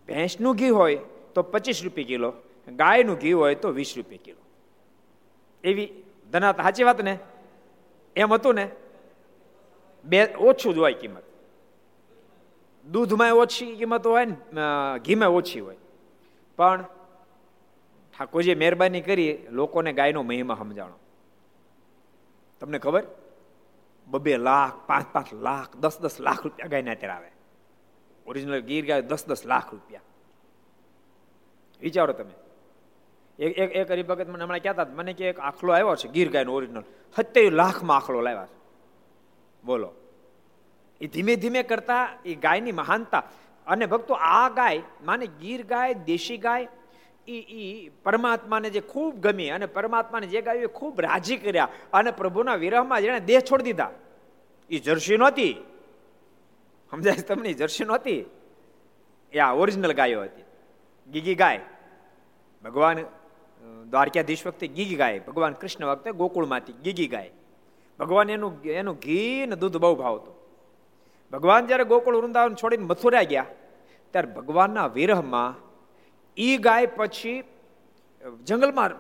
ભેંસનું ઘી હોય તો પચીસ રૂપિયા કિલો, ગાયનું ઘી હોય તો વીસ રૂપિયા કિલો. એવી ધના સાચી વાત ને? એમ હતું ને? બે ઓછું જ હોય કિંમત. દૂધમાં ઓછી કિંમત હોય ને ઘીમાં ઓછી હોય. પણ ઠાકોરજીએ મહેરબાની કરી લોકોને ગાયનો મહિમા સમજાણો. તમને ખબર? બબે લાખ, પાંચ પાંચ લાખ, દસ દસ લાખ રૂપિયા ગાયના અત્યારે આવે. ઓરિજિનલ ગીર ગાય દસ દસ લાખ રૂપિયા. વિચારો તમે. એક એક એક હરિભગત મને હમણાં કહેતા મને કે એક આખલો આવ્યો છે ગીર ગાયનો ઓરિજિનલ સત્યાવીસ લાખમાં આખલો લાવ્યા છે. બોલો. એ ધીમે ધીમે કરતા એ ગાયની મહાનતા અને ભક્તો આ ગાય, માને ગીર ગાય, દેશી ગાય એ એ પરમાત્માને જે ખૂબ ગમી અને પરમાત્માને જે ગાયું એ ખૂબ રાજી કર્યા અને પ્રભુના વિરહમાં જેણે દેહ છોડી દીધા. એ જર્સી નહોતી. સમજાય તમને? જર્સી નહોતી? એ આ ઓરિજિનલ ગાયો હતી. ગીગી ગાય. ભગવાન દ્વારકાધીશ વખતે ગીગી ગાય. ભગવાન કૃષ્ણ વખતે ગોકુળમાંથી ગીગી ગાય. ભગવાન એનું એનું ઘી ને દૂધ બહુ ભાવતું. ભગવાન જ્યારે ગોકુળ વૃંદાવન છોડીને મથુરા ગયા, ત્યારે ભગવાનના વિરહમાં ઈ ગાય પછી જંગલમાં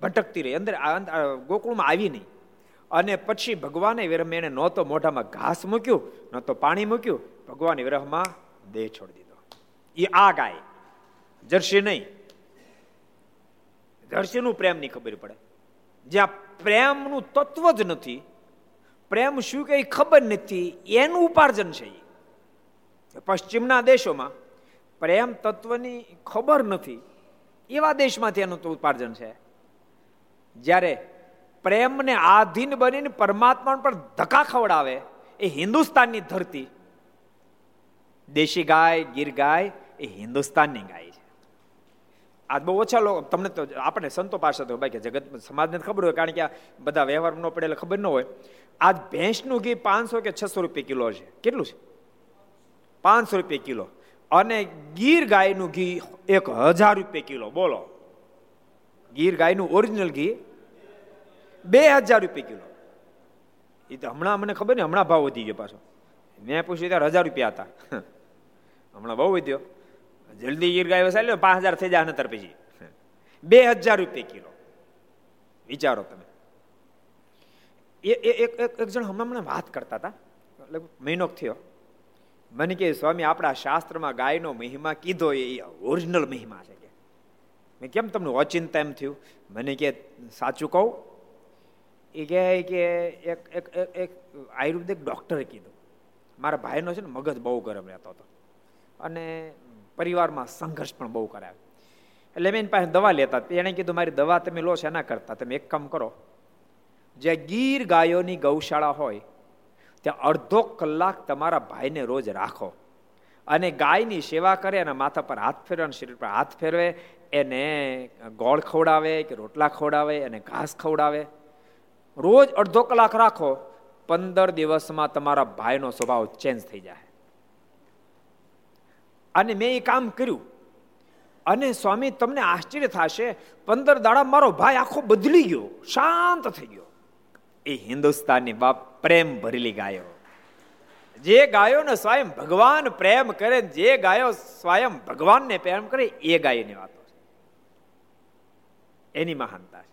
ભટકતી રહી. અંદર ગોકુળમાં આવી નહીં. અને પછી ભગવાને વિરહમાં એને નહોતો મોઢામાં ઘાસ મૂક્યું નહોતો પાણી મૂક્યું, ભગવાન વિરહમાં દેહ છોડી દીધો. એ આ ગાય. જર્સી નહીં. જર્સીનું પ્રેમની ખબર પડે. જ્યાં પ્રેમનું તત્વ જ નથી, પ્રેમ શું કે ખબર નથી, એનું ઉપાર્જન છે એ પશ્ચિમના દેશોમાં પ્રેમ તત્વની ખબર નથી, એવા દેશમાંથી એનું ઉપાર્જન છે. જ્યારે પ્રેમને આધીન બનીને પરમાત્મા પર ધક્કા ખવડાવે એ હિન્દુસ્તાનની ધરતી. દેશી ગાય, ગીર ગાય એ હિન્દુસ્તાનની ગાય છે. આજ બહુ ઓછા લોકો તમને તો આપણે સંતો પાસે તો બાકી જગત સમાજને ખબર હોય, કારણ કે આ બધા વ્યવહાર ન પડે એટલે ખબર ન હોય. આજ ભેંસનું ઘી પાંચસો કે છસો રૂપિયા કિલો છે. કેટલું છે? પાંચસો રૂપિયા કિલો. અને ગીર ગાયનું ઘી એક હજાર રૂપિયા કિલો. બોલો. ગીર ગાયનું ઓરિજિનલ ઘી બે હજાર રૂપિયા કિલો. એ તો હમણાં મને ખબર ને, હમણાં ભાવ વધી ગયો પાછો. મેં પૂછ્યું ત્યારે હજાર રૂપિયા હતા. હમણાં બહુ વધ્યો. જલ્દી ગીર ગાય વસાય પાંચ હજાર થઈ જાય નતર પછી. બે હજાર રૂપિયા કિલો. વિચારો તમે. એ એક એક જણ હમણાં હમણાં વાત કરતા હતા. એટલે મહિનો થયો. મને કે સ્વામી, આપણા શાસ્ત્રમાં ગાયનો મહિમા કીધો એ ઓરિજિનલ મહિમા છે. કે, મેં કેમ તમને ઓચિંતા એમ થયું? મને કે સાચું કહું એ કહે કે એક એક એક આયુર્વેદિક ડૉક્ટરે કીધું, મારા ભાઈનો છે ને મગજ બહુ ગરમ રહેતો હતો. અને પરિવારમાં સંઘર્ષ પણ બહુ કરાવે એટલે મેં પાસે દવા લેતા, એણે કીધું, મારી દવા તમે લો છો એના કરતા, તમે એક કામ કરો, જે ગીર ગાયોની ગૌશાળા હોય, ત્યાં અડધો કલાક તમારા ભાઈને રોજ રાખો. અને ગાયની સેવા કરે અને માથા પર હાથ ફેરવે, અને શરીર પર હાથ ફેરવે, એને ગોળ ખવડાવે, કે રોટલા ખવડાવે અને ઘાસ ખવડાવે. રોજ અડધો કલાક રાખો, પંદર દિવસમાં તમારા ભાઈનો સ્વભાવ ચેન્જ થઈ જાય. અને મેં એ કામ કર્યું. અને સ્વામી, તમને આશ્ચર્ય થશે, પંદર દાડા મારો ભાઈ આખો બદલી ગયો, શાંત થઈ ગયો. એ હિન્દુસ્તાનની બાપ પ્રેમ ભરેલી ગાયો. જે ગાયોને સ્વયં ભગવાન પ્રેમ કરે, જે ગાયો સ્વયં ભગવાનને પ્રેમ કરે, એ ગાયની વાતો એની મહાનતા છે.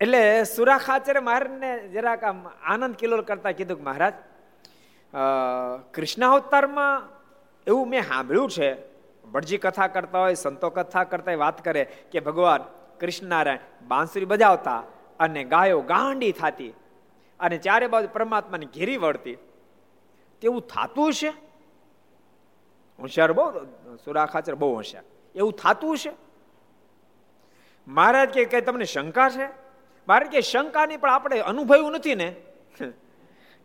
એટલે સુરા ખાચરે મહારાજને જરાક આમ આનંદ કિલોલ કરતા કીધું કે મહારાજ કૃષ્ણ અવતારમાં એવું મેં સાંભળ્યું છે, ભટજી કથા કરતા હોય, સંતો કથા કરતા હોય, વાત કરે કે ભગવાન કૃષ્ણનારાયણ બાંસુરી બજાવતા અને ગાયો ગાંડી થતી અને ચારે બાજુ પરમાત્માની ઘેરી વળતી. તેવું થતું છે હોશિયાર બહુ, સુરા ખાચર બહુ હોશિયાર. એવું થતું છે મહારાજ કે તમને શંકા છે? મારે કે શંકાની પણ આપણે અનુભવ્યું નથી ને.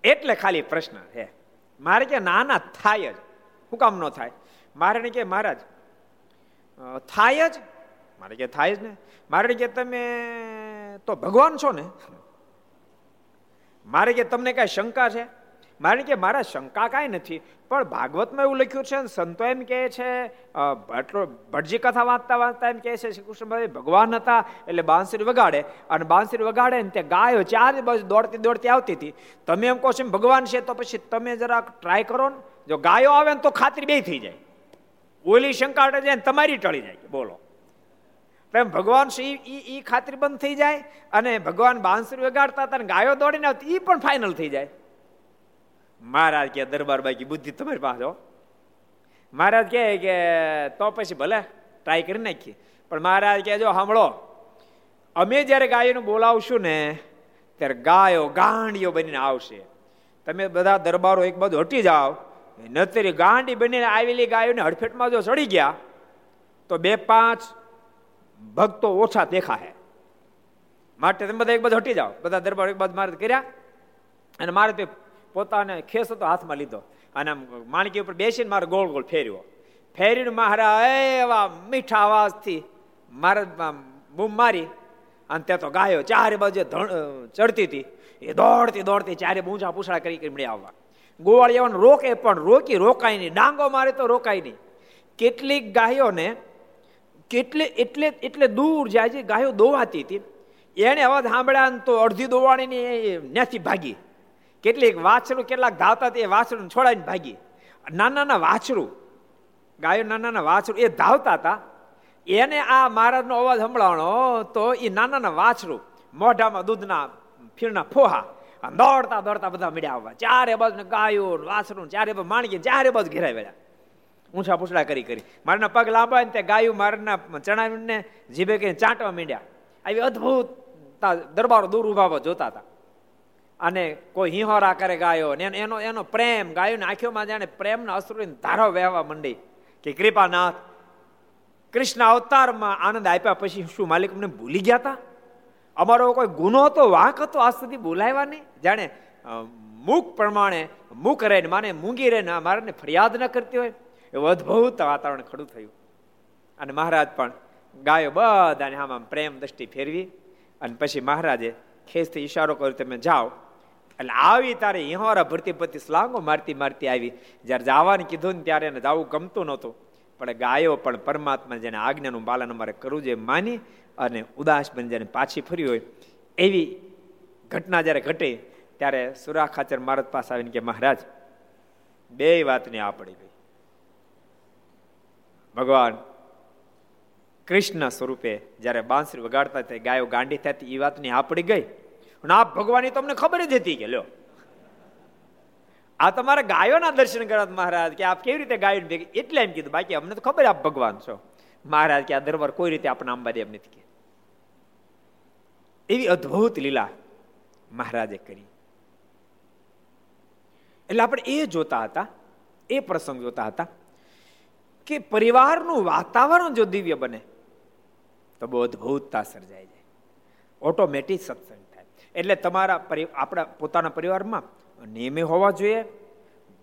એટલે ખાલી પ્રશ્ન છે. મારે કે ના ના થાય જ. શું કામ ન થાય? મારે કે મહારાજ થાય જ? મારે કે થાય જ ને. મારે કે તમે તો ભગવાન છો ને. મારે કે તમને કઈ શંકા છે? મારે કે મારા શંકા કાંઈ નથી, પણ ભાગવતમાં એવું લખ્યું છે સંતો એમ કહે છે ભટજી કથા વાંચતા વાંચતા એમ કહે છે, શ્રી કૃષ્ણભાઈ, ભગવાન હતા એટલે બાંસરી વગાડે અને બાંસરી વગાડે ને તે ગાયો ચાર બાજુ દોડતી દોડતી આવતી હતી. તમે એમ કહો છો ભગવાન છે તો પછી તમે જરાક ટ્રાય કરો ને. જો ગાયો આવે ને તો ખાતરી બે થઈ જાય. ઓલી શંકા જાય ને તમારી ટળી જાય. બોલો. એમ ભગવાન શ્રી એ ખાતરી બંધ થઈ જાય અને ભગવાન બાંસુરી વગાડતા હતા ગાયો દોડીને આવતી એ પણ ફાઇનલ થઈ જાય. મહારાજ કે દરબાર બાકી બુદ્ધિ તમારી પાસે મહારાજ કહે કે તો પછી ભલે ટ્રાય કરી નાખીએ. પણ મહારાજ કહે જો સાંભળો, અમે જ્યારે ગાયોને બોલાવશું ને, ત્યારે ગાયો ગાંડીઓ બનીને આવશે. તમે બધા દરબારો એક બાજુ હટી જાઓ. નતરી ગાંડી બનીને આવેલી ગાયોને હડફેટમાં જો ચડી ગયા, તો બે પાંચ ભક્તો ઓછા દેખાય માટે તમે બધા એક બાજુ હટી જાઓ. બધા દરબારો એક બાજુ મારે કર્યા. અને મારે પોતાને ખેસ હતો, હાથમાં લીધો. અને માણકી ઉપર બેસીને મારે ગોળ ગોળ ફેર્યો. ફેરીને મારા એવા મીઠા અવાજથી મારે બૂમ મારી અને તે તો ગાયો ચારે બાજુ ચડતી હતી. એ દોડતી દોડતી ચારે બૂંજા પૂછડા કરી કરી મળી આવવા. ગોવાળ એવાનું રોકે પણ રોકી રોકાય નહીં. ડાંગો મારે તો રોકાય નહીં. કેટલીક ગાયોને, કેટલે, એટલે એટલે દૂર જાય છે, ગાયો દોવાતી હતી. એને અવાજ સાંભળ્યા તો અડધી દોવાણીની ત્યાંથી ભાગી. કેટલીક વાછરું કેટલાક ધાવતા એ વાછરું છોડાવીને ભાગી. નાના નાના વાછરું, ગાયો નાના નાના વાછરું, એ ધાવતા હતા. એને આ મહારાજનો અવાજ સંભળાવણો તો એ નાના નાના વાછરું મોઢામાં દૂધના ફીરના ફોહા દોડતા દોડતા બધા મળ્યા આવવા. ચારે બાજુ ગાયો વાછરું ચારે બાજુ માણકી ચારે બાજુ ઘેરાઈ વળ્યા. ઊંચા પૂછડા કરી કરી. મારના પગ લાંબા ને તે ગાયું મારના ચણાવીને જીભે કરીને ચાંટવા માંડ્યા. આવી અદભુત દરબારો દૂર ઊભા જોતા હતા. અને કોઈ હિંહોરા કરે ગાયો ને એનો એનો પ્રેમ, ગાયોની આંખોમાં જાણે પ્રેમના અશ્રુની ધારો વહેવા માંડી કે કૃપાનાથ, કૃષ્ણ અવતારમાં આનંદ આપ્યા પછી શું માલિક અમને ભૂલી ગયા હતા અમારો કોઈ ગુનો હતો, વાંક હતો આજ સુધી બોલાવ્યા નહીં? જાણે મૂક પ્રમાણે, મૂક રહીને માને મૂંગી રહીને મારાને ફરિયાદ ન કરતી હોય? એવું અદભુત વાતાવરણ ખડું થયું. અને મહારાજ પણ ગાયો બધાને આમાં પ્રેમ દ્રષ્ટિ ફેરવી અને પછી મહારાજે ખેસથી ઈશારો કર્યો, તમે જાઓ. એટલે આવી તારે હિંહોરા ભરતી ભરતી સ્લાંગો મારતી મારતી આવી. જ્યારે જવાનું કીધું ને ત્યારે એને જવું ગમતું નહોતું. પણ ગાયો પણ પરમાત્મા જેને આજ્ઞાનું પાલન અમારે કરવું જોઈએ માની અને ઉદાસ બની જેને પાછી ફરી હોય. એવી ઘટના જ્યારે ઘટે, ત્યારે સુરા ખાચર મહારાજ પાસે આવીને કે, મહારાજ, બે વાતની આ પડી ગઈ. ભગવાન કૃષ્ણ સ્વરૂપે જ્યારે બાંસરી વગાડતા ગાયો ગાંડી થતી એ વાતની આ પડી ગઈ? અને આ ભગવાનની તમને ખબર જ હતી કે લ્યો આ તમારા ગાયોના દર્શન કરવા મહારાજ, કે આપ કેવી રીતે ગાયો ભેગી, એટલે એમ કીધું, બાકી અમને તો ખબર આપ ભગવાન છો. મહારાજ કે આ દરબાર કોઈ રીતે આપણે એમ નથી કે. એવી અદ્ભુત લીલા મહારાજે કરી. એટલે આપણે એ જોતા હતા, એ પ્રસંગ જોતા હતા, કે પરિવારનું વાતાવરણ જો દિવ્ય બને, તો બહુ અદભુતતા સર્જાય જાય. ઓટોમેટિક સત્સંગ. એટલે તમારા આપણા પોતાના પરિવારમાં નિયમે હોવા જોઈએ,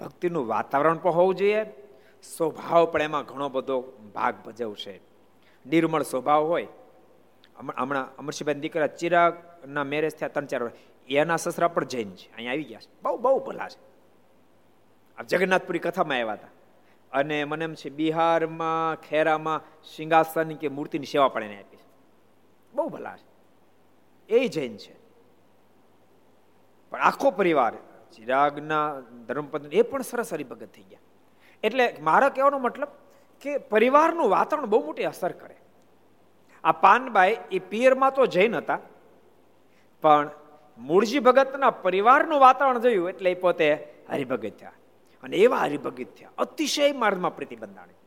ભક્તિનું વાતાવરણ પણ હોવું જોઈએ. સ્વભાવ પણ એમાં ઘણો બધો ભાગ ભજવશે. નિર્મળ સ્વભાવ હોય. હમણાં અમરસિંહભાઈ દીકરા ચિરાગના મેરેજ થયા, ત્રણ, ચાર એના સસરા પણ જૈન છે. અહીંયા આવી ગયા છે. બહુ બહુ ભલા છે. આ જગન્નાથપુરી કથામાં આવ્યા હતા. અને મને એમ છે, બિહારમાં, ખેરામાં સિંહાસન કે મૂર્તિની સેવા પણ એને આપી છે. બહુ ભલા છે. એ જૈન છે. પણ આખો પરિવાર, ચિરાગના, ધર્મપત્ની, એ પણ સરસ હરિભગત થઈ ગયા. એટલે મારો કહેવાનો મતલબ કે પરિવારનું વાતાવરણ બહુ મોટી અસર કરે. આ પાનબાઈ એ પિયરમાં તો જૈન હતા, પણ મૂળજી ભગતના પરિવારનું વાતાવરણ જોયું એટલે એ પોતે હરિભગત થયા. અને એવા હરિભગત થયા. અતિશય માર્ગમાં પ્રતિબંધાણી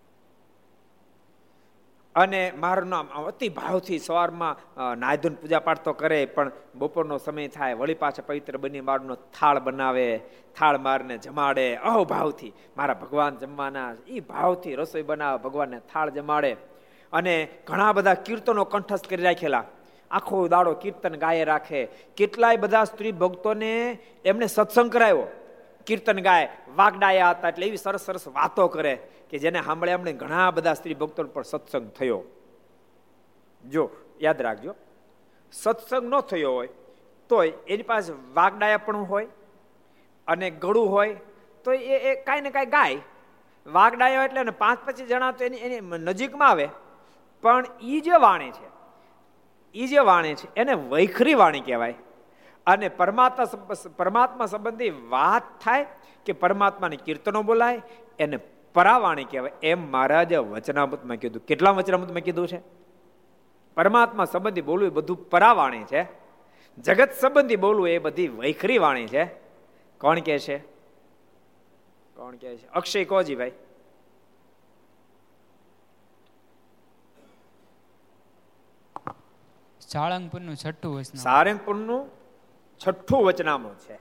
અને મારું નામ અતિ ભાવથી સવારમાં નાયધુન પૂજા પાઠ તો કરે, પણ બપોરનો સમય થાય, વળી પાછા પવિત્ર બની મારનો થાળ બનાવે, થાળ મારને જમાડે અહો ભાવથી મારા ભગવાન જમવાના એ ભાવથી રસોઈ બનાવે, ભગવાનને થાળ જમાડે. અને ઘણા બધા કીર્તનો કંઠસ્થ કરી રાખેલા. આખો દાડો કીર્તન ગાયે રાખે. કેટલાય બધા સ્ત્રી ભક્તોને એમને સત્સંગ કરાયો. કીર્તન ગાય, વાગડાયા હતા એટલે એવી સરસ સરસ વાતો કરે કે જેને સાંભળે એમણે ઘણા બધા સ્ત્રી ભક્તો પર સત્સંગ થયો. જો, યાદ રાખજો, સત્સંગ ન થયો હોય, તોય એની પાસે વાગડાયા પણ હોય અને ગળું હોય તો એ એ કાંઈ ને કાંઈ ગાય. વાગડાયો એટલે ને પાંચ પચીસ જણા તો એની એની નજીકમાં આવે. પણ એ જે વાણી છે એ જે વાણી છે, એને વૈખરી વાણી કહેવાય. અને પરમાત્મા પરમાત્મા સંબંધી વાત થાય કે પરમાત્માની કીર્તનો બોલાય એને પરાવાણી કહેવાય. એમ મહારાજે વચનામૃતમાં કીધું. કેટલા વચનામૃતમાં કીધું છે? પરમાત્મા સંબંધી બોલવું એ બધું પરાવાણી છે. જગત સંબંધી બોલવું એ બધી વૈખરી વાણી છે. કોણ કે છે? કોણ કે છે? અક્ષય કોજી ભાઈ. સાળંગપુરનું છઠ્ઠું સારંગપુરનું છઠ્ઠું વચનામું છે.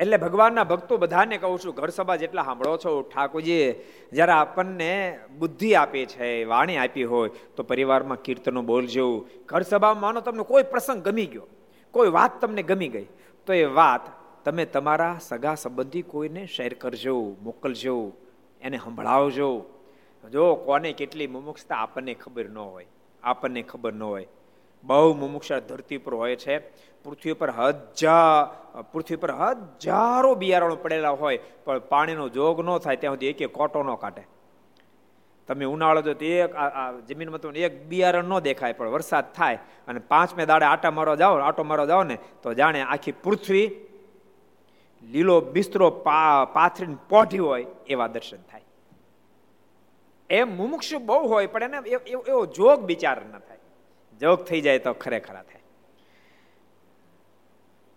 એટલે ભગવાનના ભક્તો બધાને કહું છું, ઘર સભા જેટલા સાંભળો છો ઠાકોરજી જ્યારે આપણને બુદ્ધિ આપી છે, વાણી આપી હોય, તો પરિવારમાં કીર્તનો બોલજો ઘર સભામાં માનો તમને કોઈ પ્રસંગ ગમી ગયો, કોઈ વાત તમને ગમી ગઈ, તો એ વાત તમે તમારા સગા સંબંધી કોઈને શેર કરજો, મોકલજો, એને સંભળાવજો. જો કોને કેટલી મુમુક્ષતા આપણને ખબર ન હોય, આપણને ખબર ન હોય બહુ મુમુક્ષા ધરતી પર હોય છે. પૃથ્વી પર હજાર પૃથ્વી પર હજારો બિયારણો પડેલા હોય, પણ પાણીનો જોગ ન થાય, ત્યાં સુધી એક એક કોટો ન કાઢે તમે ઉનાળો જો એક જમીનમાં તો એક બિયારણ ન દેખાય, પણ વરસાદ થાય, અને પાંચમે દાડે આટા મારો જાઓ, આટો મારો જાઓ ને, તો જાણે આખી પૃથ્વી લીલો, બિસ્તરો પાથરીને પોઢી હોય એવા દર્શન થાય. એમ મુમુક્ષ બહુ હોય, પણ એને એવો જોગ બિચાર ન થાય. જોગ થઈ જાય તો ખરેખર થાય.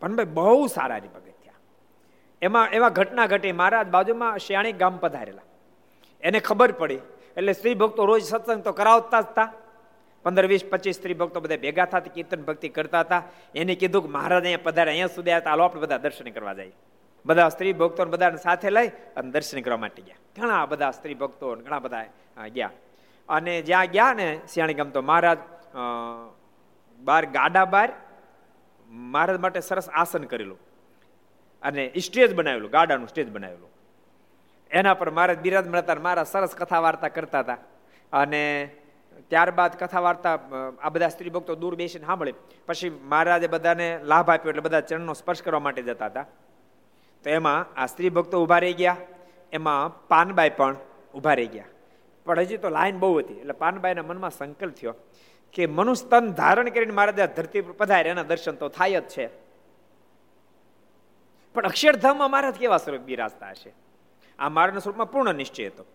પણ ભાઈ બહુ સારા હરિભગત થયા એમાં એમાં ઘટના ઘટી. મહારાજ બાજુમાં શિયાણી ગામ પધારેલા. એને ખબર પડી. એટલે સ્ત્રી ભક્તો રોજ સત્સંગ તો કરાવતા જ હતા. પંદર, વીસ, પચીસ સ્ત્રી ભક્તો બધા ભેગા થતા કીર્તન ભક્તિ કરતા હતા. એને કીધું કે મહારાજ અહીંયા પધારે, અહીંયા સુધી આવ્યા હાલો, આપણે બધા દર્શન કરવા જાય બધા સ્ત્રી ભક્તો બધાને સાથે લઈ અને દર્શન કરવા માટે ગયા. ઘણા બધા સ્ત્રી ભક્તો ઘણા બધા ગયા. અને જ્યાં ગયા ને શિયાણી ગામ તો મહારાજ બાર ગાડા બાર મહારાજ માટે સરસ આસન કરેલું. અને સ્ટેજ બનાવેલું, ગાડાનું સ્ટેજ બનાવેલું. એના પર મહારાજ બિરાજમાન હતા મારા સરસ કથા વાર્તા કરતા હતા. અને ત્યારબાદ કથા વાર્તા આ બધા સ્ત્રી ભક્તો દૂર બેસીને સાંભળે. પછી મહારાજે બધાને લાભ આપ્યો એટલે બધા ચરણનો સ્પર્શ કરવા માટે જતા હતા. તો એમાં આ સ્ત્રી ભક્તો ઊભા રહી ગયા. એમાં પાનબાઈ પણ ઊભા રહી ગયા. પણ હજી તો લાઈન બહુ હતી, એટલે પાનબાઈના મનમાં સંકલ્પ થયો. કે મનુસ્તન ધારણ કરીને મારા ત્યાં ધરતી પર પધારે એના દર્શન તો થાય જ છે. પણ અક્ષરધામમાં મહારાજ કેવા સ્વરૂપ બિરાજતા હશે? આ મારાના સ્વરૂપમાં પૂર્ણ નિશ્ચય હતો.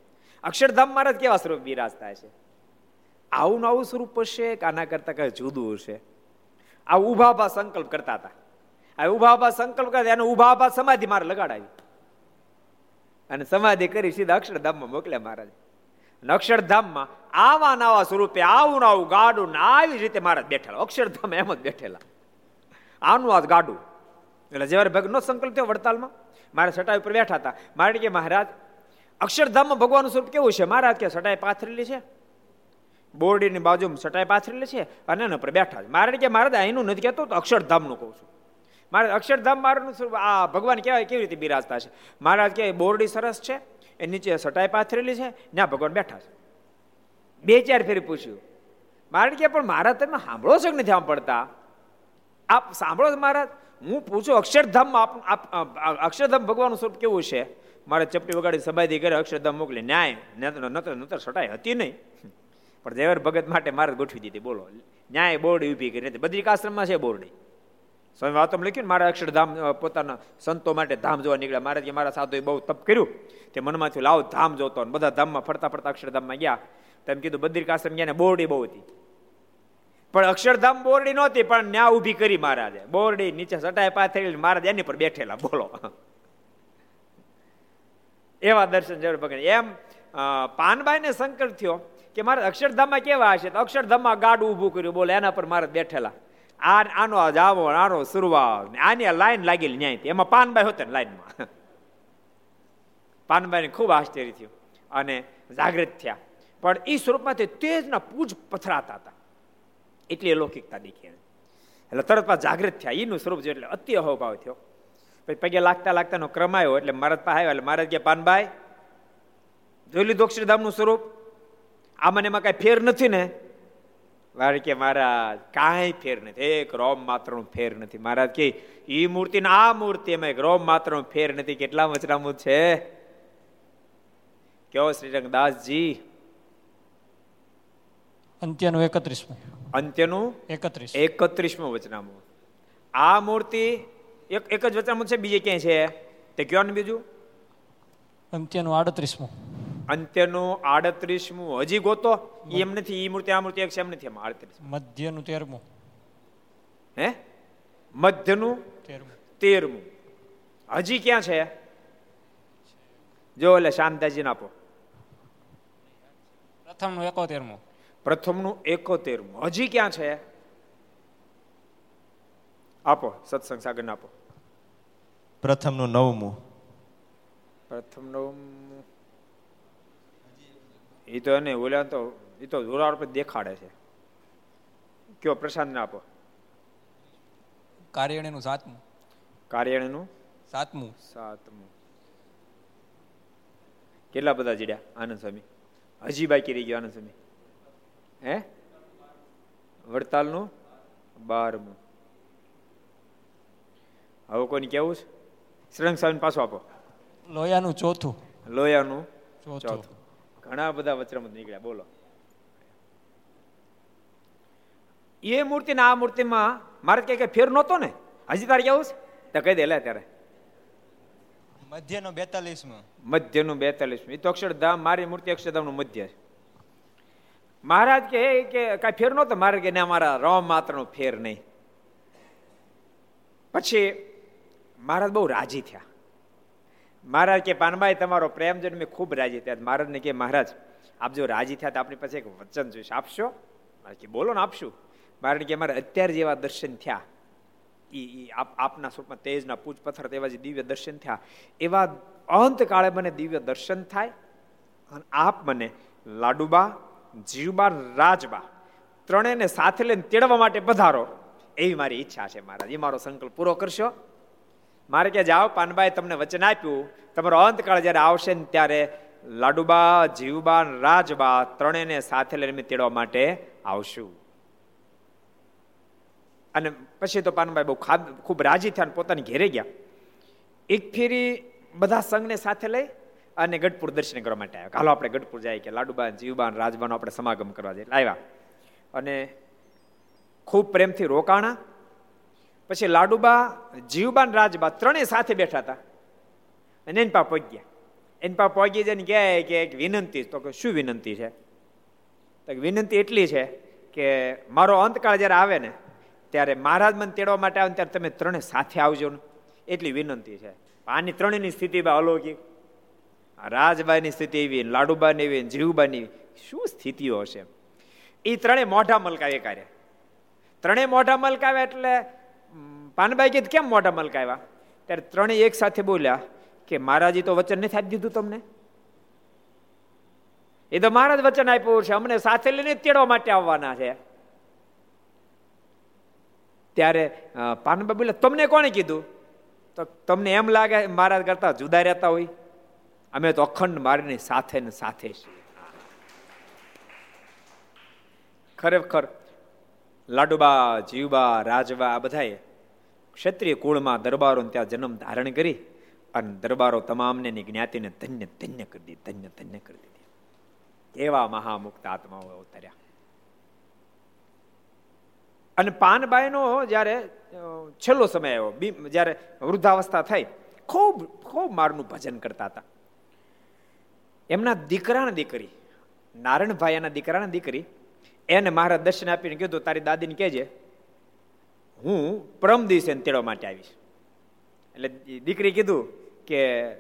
અક્ષરધામ મહારાજ કેવા સ્વરૂપ બિરાજતા હશે? આવું નવું સ્વરૂપ હશે કે આના કરતા કઈ જુદું હશે? આ ઊભા ઊભા સંકલ્પ કરતા હતા. આ ઊભા ઊભા સંકલ્પ કરતા એને ઊભા ઊભા સમાધિ મારે લગાડાવી. અને સમાધિ કરી સીધા અક્ષરધામમાં મોકલ્યા મહારાજ. અક્ષરધામમાં આવા નાવા સ્વરૂપે આવું આવું ગાડું ને આવી રીતે મહારાજ બેઠેલા. અક્ષરધામ એમ જ બેઠેલા. આનું આ ગાડું. એટલે જયારે ભગનો સંકલ્પ થયો વડતાલમાં, મારા સટાઈ ઉપર બેઠા હતા. મારે કે મહારાજ, અક્ષરધામમાં ભગવાનનું સ્વરૂપ કેવું છે? મહારાજ કે સટાઈ પાથરેલી છે. બોરડીની બાજુમાં સટાઈ પાથરેલી છે અને એના ઉપર બેઠા છે. મારે કે મહારાજ, અહીંનું નથી કહેતો તો અક્ષરધામનું કહું છું. મારે અક્ષરધામ મારું સ્વરૂપ, આ ભગવાન કહેવાય કેવી રીતે બિરાજતા છે? મહારાજ કે, બોરડી સરસ છે. એ નીચે સટાઈ પાથરેલી છે ત્યાં ભગવાન બેઠા છે. બે ચાર ફેરી પૂછ્યું, મારે કે, પણ મારા તમે સાંભળો છો કે નથી સાંભળતા આપ સાંભળો મહારાજ, હું પૂછું અક્ષરધામ અક્ષરધામ ભગવાનનું સ્વરૂપ કેવું છે? મારે ચપટી વગાડી સમાધિ કરે અક્ષરધામ મોકલી, ન્યાય, નતર નતર સટાઈ હતી નહીં. પણ દેવર ભગત માટે મારે ગોઠવી દીધી, બોલો, ન્યાય બોર્ડ ઊભી કરી બદ્રિકાશ્રમમાં છે બોરડી સ્વામી વાતમ લખ્યું ને, મારા અક્ષરધામ પોતાના સંતો માટે ધામ જોવા નીકળ્યા. મારે કે મારા સાધુએ બહુ તપ કર્યું, તે મનમાંથી લાવ ધામ જોતો ને બધા ધામમાં ફરતા ફરતા અક્ષરધામમાં ગયા. તેમ કીધું બદ્રિકાશ્રમ ગયા ને, બોરડી બહુ હતી. પણ અક્ષરધામ બોરડી નહોતી, પણ ન્યા ઊભી કરી મહારાજે. બોરડી નીચે સટાય પાથરી મહારાજ એની પર બેઠેલા, બોલો. એવા દર્શન જરૂર ભગવાન એમ પાનબાઈને સંકલ્પ થયો કે, મારે અક્ષરધામમાં કેવા હશે? તો અક્ષરધામમાં ગાડું ઊભું કર્યું. બોલે, એના પર મારે બેઠેલા. આ આનો જાવો આનો સુરવા આની લાઈન લાગેલી ન્યાય એમાં પાનબાઈ હોતા લાઈનમાં. પાનબાઈને ખૂબ આશ્ચર્ય થયું અને જાગૃત થયા. પણ એ સ્વરૂપમાંથી તેજના પૂજ પથરાતા હતા. એટલી અલૌકિકતા દેખી એટલે તરત પાછ જાગૃત થયા. એનું સ્વરૂપ છે એટલે અતિ અહોભાવ થયો. પછી પગે લાગતા લાગતાનો ક્રમ આવ્યો. એટલે મહારાજ પાસે આવ્યો. એટલે મહારાજ કે પાનભાઈ જોઈ લીધું અક્ષરધામનું સ્વરૂપ? આ મને એમાં કાંઈ ફેર નથી ને? મારે કે મહારાજ કાંઈ ફેર નથી એક રોમ માત્રનો ફેર નથી. મહારાજ કે એ મૂર્તિ ને આ મૂર્તિ એમાં એક રોમ માત્રનો ફેર નથી. કેટલા વચરામું છે? કયો શ્રી રંગદાસજી અંત્યનું એકત્રીસમું. અંત્યનું એકત્રીસ. એકત્રીસમું વચનામું આ મૂર્તિ એક એક જ વચનામું છે બીજે ક્યાંય છે? તે કયો ને બીજું? અંત્યનું આડત્રીસમું. અંત્યનું આડત્રીસમું હજી ગોતો એમ નથી ઈ મૂર્તિ આ મૂર્તિ એક છે એમ નથી એમાં આડત્રીસ. મધ્યનું તેરમું. હે? મધ્યનું તેરમું. તેરમું. હજી ક્યાં છે? જો એટલે શાંતાજીને આપો પ્રથમનું એકોતેરમું. પ્રથમનું એકોતેરમું. હજી ક્યાં છે? આપો સત્સંગ સાગર આપો. પ્રથમનું નવમું. પ્રથમ નવમું એ તો એને ઓલા તો એ તો જોરાડ પર દેખાડે છે. કયો પ્રશાંત ને આપો. કાર્યણીનું સાતમું. કાર્યાણીનું? સાતમું. સાતમું. કેટલા બધા જીડ્યા? આનંદ સ્વામી. હજી બાકી રહી ગયો આનંદ સ્વામી. હે? વડતાલનું? બારમું. હવે કોઈને કેવું છે? શ્રંગ સ્વામી પાછું આપો. લોયાનું ચોથું. લોયાનું ચોથું. ઘણા બધા વચરામત નીકળ્યા. બોલો. એ મૂર્તિ ને આ મૂર્તિમાં મારે કઈ કઈ ફેર નહોતો ને? હજી તારે કેવું છે? તો કહી દે લે ત્યારે. મધ્યનો બેતાલીસમાં. મધ્યનું બેતાલીસ એ તો અક્ષરધામ મારી મૂર્તિ અક્ષરધામનું મધ્ય છે. મહારાજ કે કે કાંઈ ફેર નહોતો? મારે કે ના મારા રમ માત્રનો ફેર નહીં. પછી મહારાજ બહુ રાજી થયા. મહારાજ કે, પાનભાઈ, તમારો પ્રેમ જન્મે ખૂબ રાજી થયા. મહારાજને કે, મહારાજ, આપ જો રાજી થયા તો આપણી પાસે એક વચન જોઈશે. આપશો? કે, બોલો ને, આપશું. મહારાજ કે, અમારે અત્યારે જેવા દર્શન થયા. એ આપ, આપના સ્વરૂપમાં તેજના પૂજ પથ્થર તેવા જે દિવ્ય દર્શન થયા. એવા અંતકાળે મને દિવ્ય દર્શન થાય અને આપ મને લાડુબા, જીવબા, રાજબા ત્રણેયને સાથે લઈને તેડવા માટે પધારો. એવી મારી ઈચ્છા છે, મહારાજ. એ મારો સંકલ્પ પૂરો કરશો? મારે કે જાઓ પાનબાઈ તમને વચન આપ્યું. તમારો અંતકાળ જ્યારે આવશે ને ત્યારે લાડુબા, જીવબા રાજબા ત્રણેયને સાથે લઈને તેડવા માટે આવશું. અને પછી તો પાનભાઈ બહુ ખૂબ રાજી થયા પોતાની ઘેરે ગયા. એક ફેરી બધા સંઘને સાથે લઈ અને ગઢપુર દર્શન કરવા માટે આવ્યા. હાલો આપણે ગઢપુર જાય કે લાડુબા જીવબાન રાજબાનો આપણે સમાગમ કરવા જઈએ. આવ્યા. અને ખૂબ પ્રેમથી રોકાણા. પછી લાડુબા જીવબા ને રાજબા ત્રણેય સાથે બેઠા હતા. અને એની પા પગ્યા. એની પા પગી જઈને કહે કે એક વિનંતી, તો કે શું વિનંતી છે? તો વિનંતી એટલી છે કે મારો અંતકાળ જ્યારે આવે ને, ત્યારે મહારાજ મને તેડવા માટે આવે ત્યારે તમે ત્રણે સાથે આવજો ને. એટલી વિનંતી છે. આની ત્રણેયની સ્થિતિ બા અલૌકિક. રાજબાઈની સ્થિતિ એવી, લાડુબાની એવી, જીવબાની શું સ્થિતિઓ હશે એ ત્રણે મોઢા મલકાવે કાર્ય. ત્રણેય મોઢા મલકાવે એટલે પાનબાઈ કીધું કેમ મોઢા મલકાવ્યા? ત્યારે ત્રણેય એક સાથે બોલ્યા કે, મહારાજી તો વચન નથી આપી દીધું તમને. એ તો મહારાજ વચન આપ્યું છે, અમને સાથે લઈને તેડવા માટે આવવાના છે. ત્યારે પાનબાઈ બોલે તમને કોણે કીધું? તો તમને એમ લાગે મહારાજ કરતા જુદા રહેતા હોય. અમે તો અખંડ મારીની સાથે ને સાથે છીએ. ખરેખર, લાડુબા, જીવબા, રાજબા, આ બધાએ ક્ષત્રિય કુળમાં દરબારો ત્યાં જન્મ ધારણ કરી અને દરબારો તમામને જ્ઞાતિને ધન્ય ધન્ય કરી દીધી, ધન્ય ધન્ય કરી દીધી. એવા મહામુક્ત આત્માઓ અવતર્યા. અને પાનબાઈનો જ્યારે છેલ્લો સમય આવ્યો જ્યારે વૃદ્ધાવસ્થા થઈ, ખૂબ ખૂબ મારનું ભજન કરતા હતા. એમના દીકરાને દીકરી નારાયણભાઈ એના દીકરાના દીકરી, એને મહારાજ દર્શન આપીને કીધું, તારી દાદીને કહેજે હું પરમ દિવસે તેડવા માટે આવીશ. એટલે દીકરી કીધું કે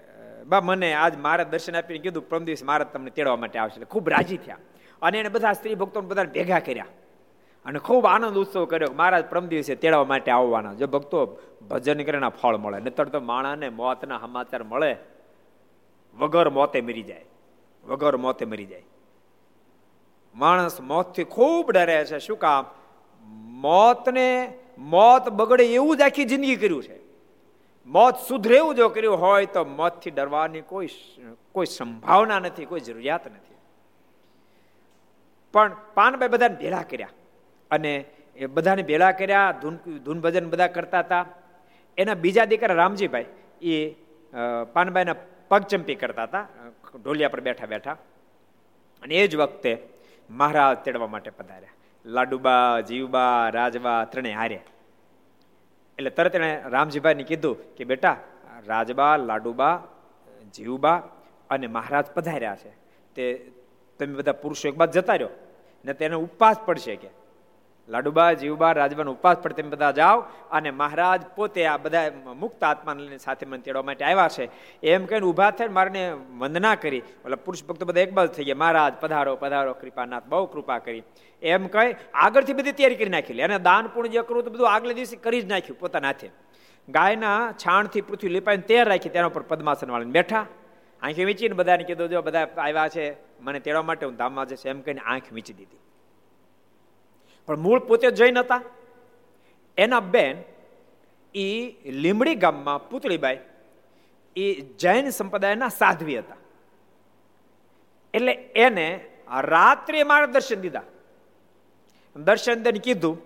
બા, મને આજ મારા દર્શન આપીને કીધું પરમ દિવસ મારા તમને તેડવા માટે આવશે. એટલે ખૂબ રાજી થયા. અને એને બધા સ્ત્રી ભક્તો બધા ભેગા કર્યા. અને ખૂબ આનંદ ઉત્સવ કર્યો મહારાજ પરમ દિવસે તેડવા માટે આવવાના. જો ભક્તો ભજન કરીને ફળ મળે નતર તો માણાને મોતના સમાચાર મળે. વગર મોતે મરી જાય. વગર મોતે મરી જાય. માણસ મોતથી ખૂબ ડરે છે. શું કામ? મોતને મોત બગડે એવું જ આખી જિંદગી કર્યું છે. મોત સુધરે એવું જો કર્યું હોય તો મોતથી ડરવાની કોઈ કોઈ સંભાવના નથી, કોઈ જરૂરિયાત નથી. પણ પાનભાઈ બધાને ભેળા કર્યા. અને એ બધાને ભેળા કર્યા, ધૂન ધૂન ભજન બધા કરતા હતા. એના બીજા દીકરા રામજીભાઈ, એ પાનભાઈના પગચંપી કરતા હતા, ઢોલિયા પર બેઠા બેઠા. અને એ જ વખતે મહારાજ તેડવા માટે પધાર્યા. લાડુબા, જીવબા, રાજબા ત્રણે હારે એટલે તરત એણે રામજીભાઈને કીધું કે બેટા, રાજબા, લાડુબા, જીવબા અને મહારાજ પધાર્યા છે. તે તમે બધા પુરુષો એક બાદ જતા રહ્યો. ને તેને ઉપવાસ પડશે કે. લાડુબા, જીવબા રાજવાનો ઉપવાસ પર તમે બધા જાઓ અને મહારાજ પોતે આ બધા મુક્ત આત્માને સાથે મને તેડવા માટે આવ્યા છે. એમ કહીને ઊભા થઈને મારને વંદના કરી. એટલે પુરુષ ભક્તો બધા એક બાજુ થઈ ગયા. મહારાજ, પધારો પધારો, કૃપાનાથ, બહુ કૃપા કરી. એમ કહી આગળથી બધી તૈયારી કરી નાખી. અને દાન પૂર્ણ જે કરવું તો બધું આગલે દિવસે કરી જ નાખ્યું પોતાના હાથે. ગાયના છાણથી પૃથ્વી લીપાઈને તૈયાર રાખી તેના ઉપર પદ્માસન વાળીને બેઠા. આંખે વીંચીને બધાને કીધું, જો બધા આવ્યા છે, મને તેડવા માટે હું ધામમાં જશે એમ કહીને આંખ વીંચી દીધી. પણ મૂળ પોતે જૈન હતા. એના બેન એ લીમડી ગામમાં પુતળીબાઈ એ જૈન સંપ્રદાયના સાધ્વી હતા. એટલે એને રાત્રે માર્ગદર્શન દર્શન દીધા. દર્શન દઈને કીધું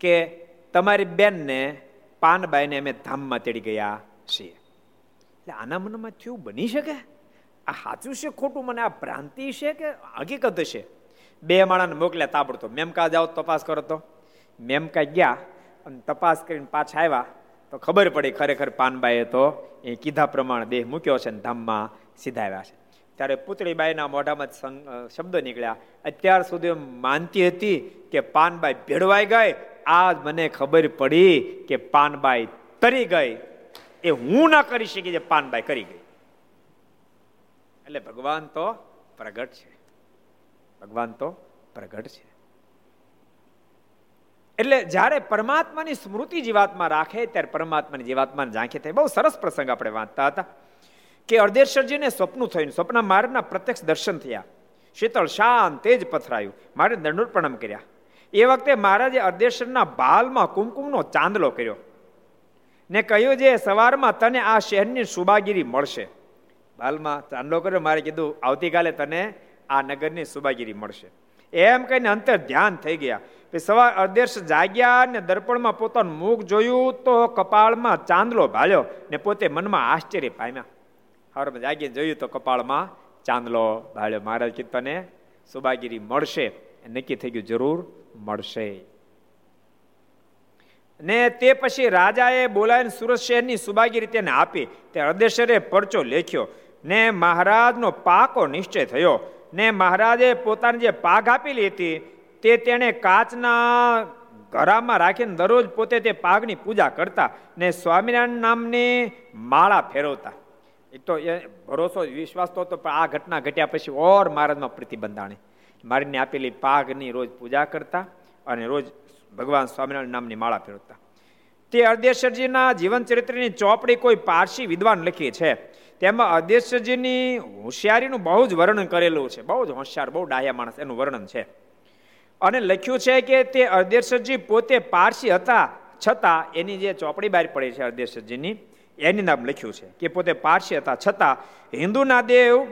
કે તમારી બેનને પાનબાઈને અમે ધામમાં તેડી ગયા છીએ. એટલે આના મનમાં થયું બની શકે? આ સાચું છે, ખોટું? મને આ ભ્રાંતિ છે કે હકીકત છે? બે માણાને મોકલ્યા તાબડતો મેમકા જાઓ, તપાસ કરો તો? મેમકા ગયા અને તપાસ કરીને પાછા આવ્યા તો ખબર પડી ખરેખર પાનબાઈએ તો એ કીધા પ્રમાણે દેહ મૂક્યો છે ને ધામમાં સીધા આવ્યા છે. ત્યારે પુતળીબાઈના મોઢામાં શબ્દો નીકળ્યા. અત્યાર સુધી માનતી હતી કે પાનબાઈ ભેળવાઈ ગઈ. આજ મને ખબર પડી કે પાનબાઈ તરી ગઈ. એ હું ના કરી શકી જે પાનબાઈ કરી ગઈ. એટલે ભગવાન તો પ્રગટ છે. ભગવાન તો પ્રગટ છે. એટલે જ્યારે પરમાત્માની સ્મૃતિ જીવાત્મા રાખે, ત્યારે પરમાત્માની જીવાત્માને ઝાંખી થાય. બહુ સરસ પ્રસંગ આપણે વાંચતા હતા કે અર્ધેશ્વરજીને સ્વપ્ન થયું, સ્વપ્ન મારના પ્રત્યક્ષ દર્શન થયા. શીતળ, શાંત, તેજ પથરાયું. મારે દંડોર પ્રણામ કર્યા. એ વખતે મહારાજે અર્ધેશ્વરના બાલમાં કુમકુમનો ચાંદલો કર્યો. ને કહ્યું જે સવારમાં તને આ શહેરની સુબાગીરી મળશે. બાલમાં ચાંદલો કર્યો. મારે કીધું, આવતીકાલે તને આ નગરની સુબાગીરી મળશે. એમ કહીને અંતર ધ્યાન થઈ ગયા. સવાર અદેશ જાગ્યા ને દર્પણમાં પોતાનું મુખ જોયું તો કપાળમાં ચાંદલો ભાલ્યો ને પોતે મનમાં આશ્ચર્ય પામ્યા. હવારમાં જાગીને જોયું તો કપાળમાં ચાંદલો ભાળ્યો મહારાજ કીધું, તને સુબાગીરી મળશે નક્કી થઈ ગયું. જરૂર મળશે. ને તે પછી રાજાએ બોલાવીને સુરત શહેરની સુબાગીરી તેને આપી. તે અર્ધેશ્વરે પરચો લેખ્યો ને મહારાજનો પાકો નિશ્ચય થયો. ને મહારાજે પોતાની જે પાઘ આપેલી હતી, તે તેણે કાચના ઘરામાં રાખીને દરરોજ પોતે તે પાઘની પૂજા કરતા ને સ્વામિનારાયણ નામની માળા ફેરવતા. એ તો એ ભરોસો, વિશ્વાસ તો હતો આ ઘટના ઘટ્યા પછી ઓર મહારાજમાં પ્રતિબંધાણી. મારીને આપેલી પાઘની રોજ પૂજા કરતા અને રોજ ભગવાન સ્વામિનારાયણ નામની માળા ફેરવતા. તે અર્ધેશ્વરજીના જીવન ચરિત્રની ચોપડી કોઈ પારસી વિદ્વાન લખી છે. તેમાં અદેશજીની હોશિયારીનું બહુ જ વર્ણન કરેલું છે. બહુ જ હોશિયાર, બહુ ડાયા માણસ, એનું વર્ણન છે. અને લખ્યું છે કે તે અર્દેશજી પોતે પારસી હતા છતાં એની જે ચોપડી બહાર પડી છે અર્દેશજીની એની નામ લખ્યું છે કે પોતે પારસી હતા છતાં હિન્દુના દેવ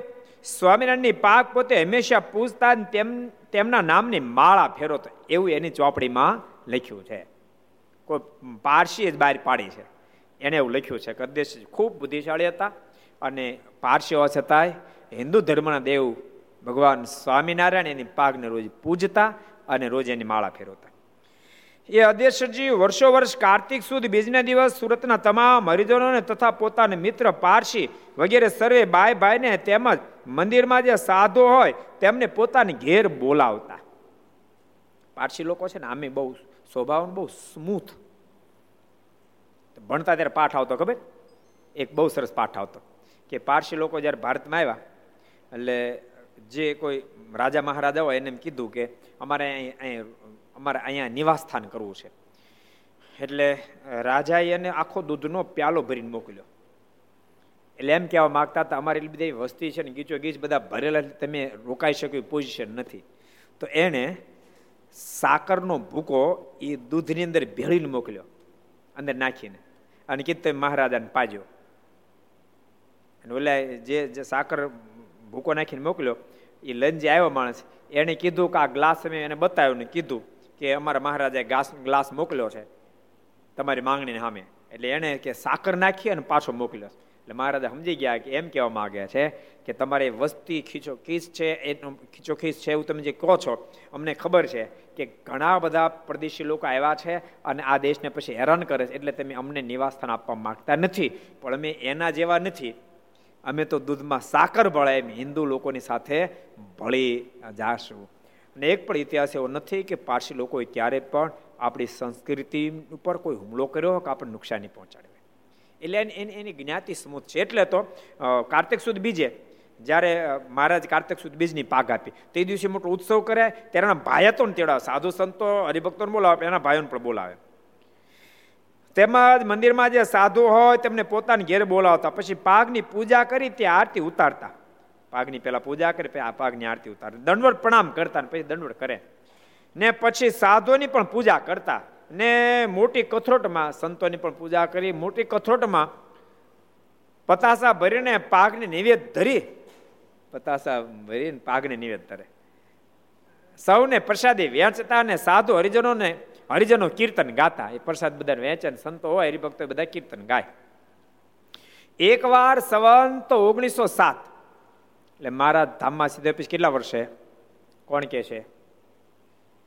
સ્વામિનારાયણની પાક પોતે હંમેશા પૂજતા તેમ, તેમના નામની માળા ફેરવતો, એવું એની ચોપડીમાં લખ્યું છે. કોઈ પારસી જ બહાર પાડી છે. એને એવું લખ્યું છે કે અદેશ ખૂબ બુદ્ધિશાળી હતા અને પારસીઓ છતાંય હિન્દુ ધર્મના દેવ ભગવાન સ્વામિનારાયણ એની પાગને રોજ પૂજતા અને રોજ એની માળા ફેરવતા. એ અધ્યક્ષજી વર્ષો વર્ષ કાર્તિક સુદ બીજના દિવસ સુરતના તમામ હરિજનોને તથા પોતાના મિત્ર, પારસી વગેરે સર્વે બાય ભાઈને તેમજ મંદિરમાં જે સાધુ હોય તેમને પોતાની ઘેર બોલાવતા. પારસી લોકો છે ને, આમે બહુ સ્વભાવ બહુ સ્મૂથ. ભણતા ત્યારે પાઠ આવતો, ખબર? એક બહુ સરસ પાઠ આવતો. કે પારસી લોકો જ્યારે ભારતમાં આવ્યા, એટલે જે કોઈ રાજા મહારાજા હોય એને એમ કીધું કે અમારે અહીં અમારે અહીંયા નિવાસ સ્થાન કરવું છે. એટલે રાજાએ એને આખો દૂધનો પ્યાલો ભરીને મોકલ્યો. એટલે એમ કહેવા માગતા હતા, અમારી એટલી બધી વસ્તી છે ને, ગીચો ગીચ બધા ભરેલા તમે રોકાઈ શકો પોઝિશન નથી. તો એણે સાકરનો ભૂકો એ દૂધની અંદર ભેળીને મોકલ્યો, અંદર નાખીને. અને કીધું મહારાજાને પાજો. અને ઓલા જે સાકર ભૂકો નાખીને મોકલ્યો એ લઈને આવ્યો માણસ. એણે કીધું કે આ ગ્લાસ મેં એને બતાવ્યું ને કીધું કે અમારા મહારાજાએ ગ્લાસ ગ્લાસ મોકલ્યો છે તમારી માંગણીને સામે. એટલે એણે કે સાકર નાખી અને પાછો મોકલ્યો. એટલે મહારાજા સમજી ગયા કે એમ કહેવા માંગે છે કે તમારી વસ્તી ખીચો ખીચ છે, એનો ખીચો ખીચ છે એવું તમે જે કહો છો, અમને ખબર છે કે ઘણા બધા પ્રદેશી લોકો આવ્યા છે અને આ દેશને પછી હેરાન કરે છે. એટલે તમે અમને નિવાસસ્થાન આપવા માંગતા નથી. પણ અમે એના જેવા નથી. અમે તો દૂધમાં સાકર ભળાય એમ હિન્દુ લોકોની સાથે ભળી જાશું. અને એક પણ ઇતિહાસ એવો નથી કે પારસી લોકોએ ક્યારે પણ આપણી સંસ્કૃતિ ઉપર કોઈ હુમલો કર્યો કે આપણને નુકસાની પહોંચાડે એટલે એની એની જ્ઞાતિ સ્મૂથ છે. એટલે તો કાર્તિક સુદ બીજે. જ્યારે મહારાજ કાર્તિક સુદ બીજની પાક આપી. તે દિવસે મોટો ઉત્સવ કરે ત્યારે એના ભાઈ તો તેડા સાધુ સંતો, હરિભક્તોને બોલાવે એના ભાઈઓને પણ બોલાવે. તેમજ મંદિરમાં જે સાધુ હોય તેમને પોતાની ઘેર બોલાવતા. પછી પાકની પૂજા કરી તે આરતી ઉતારતા. પાગની પેલા પૂજા કરી, પછી આ પાગની આરતી ઉતારતા દંડવટ પ્રણામ કરતા પછી દંડવટ કરે. ને પછી સાધુની પણ પૂજા કરતા. ને મોટી કથરોટમાં સંતોની પણ પૂજા કરી. મોટી કથરોટમાં પતાસા ભરીને પાગને નિવેદ ધરી. પતાસા ભરીને પાગને નિવેદ ધરે. સૌને પ્રસાદી વેચતા અને સાધુ હરિજનોને હરિજનો કીર્તન ગાતા એ પ્રસાદ બધા વેચે સંતો હોય હરિભક્તો બધા કીર્તન ગાય. એકવાર સંવંત ઓગણીસો સાત, એટલે મારા ધામમાં સીધે પછી કેટલા વર્ષે? કોણ કે છે?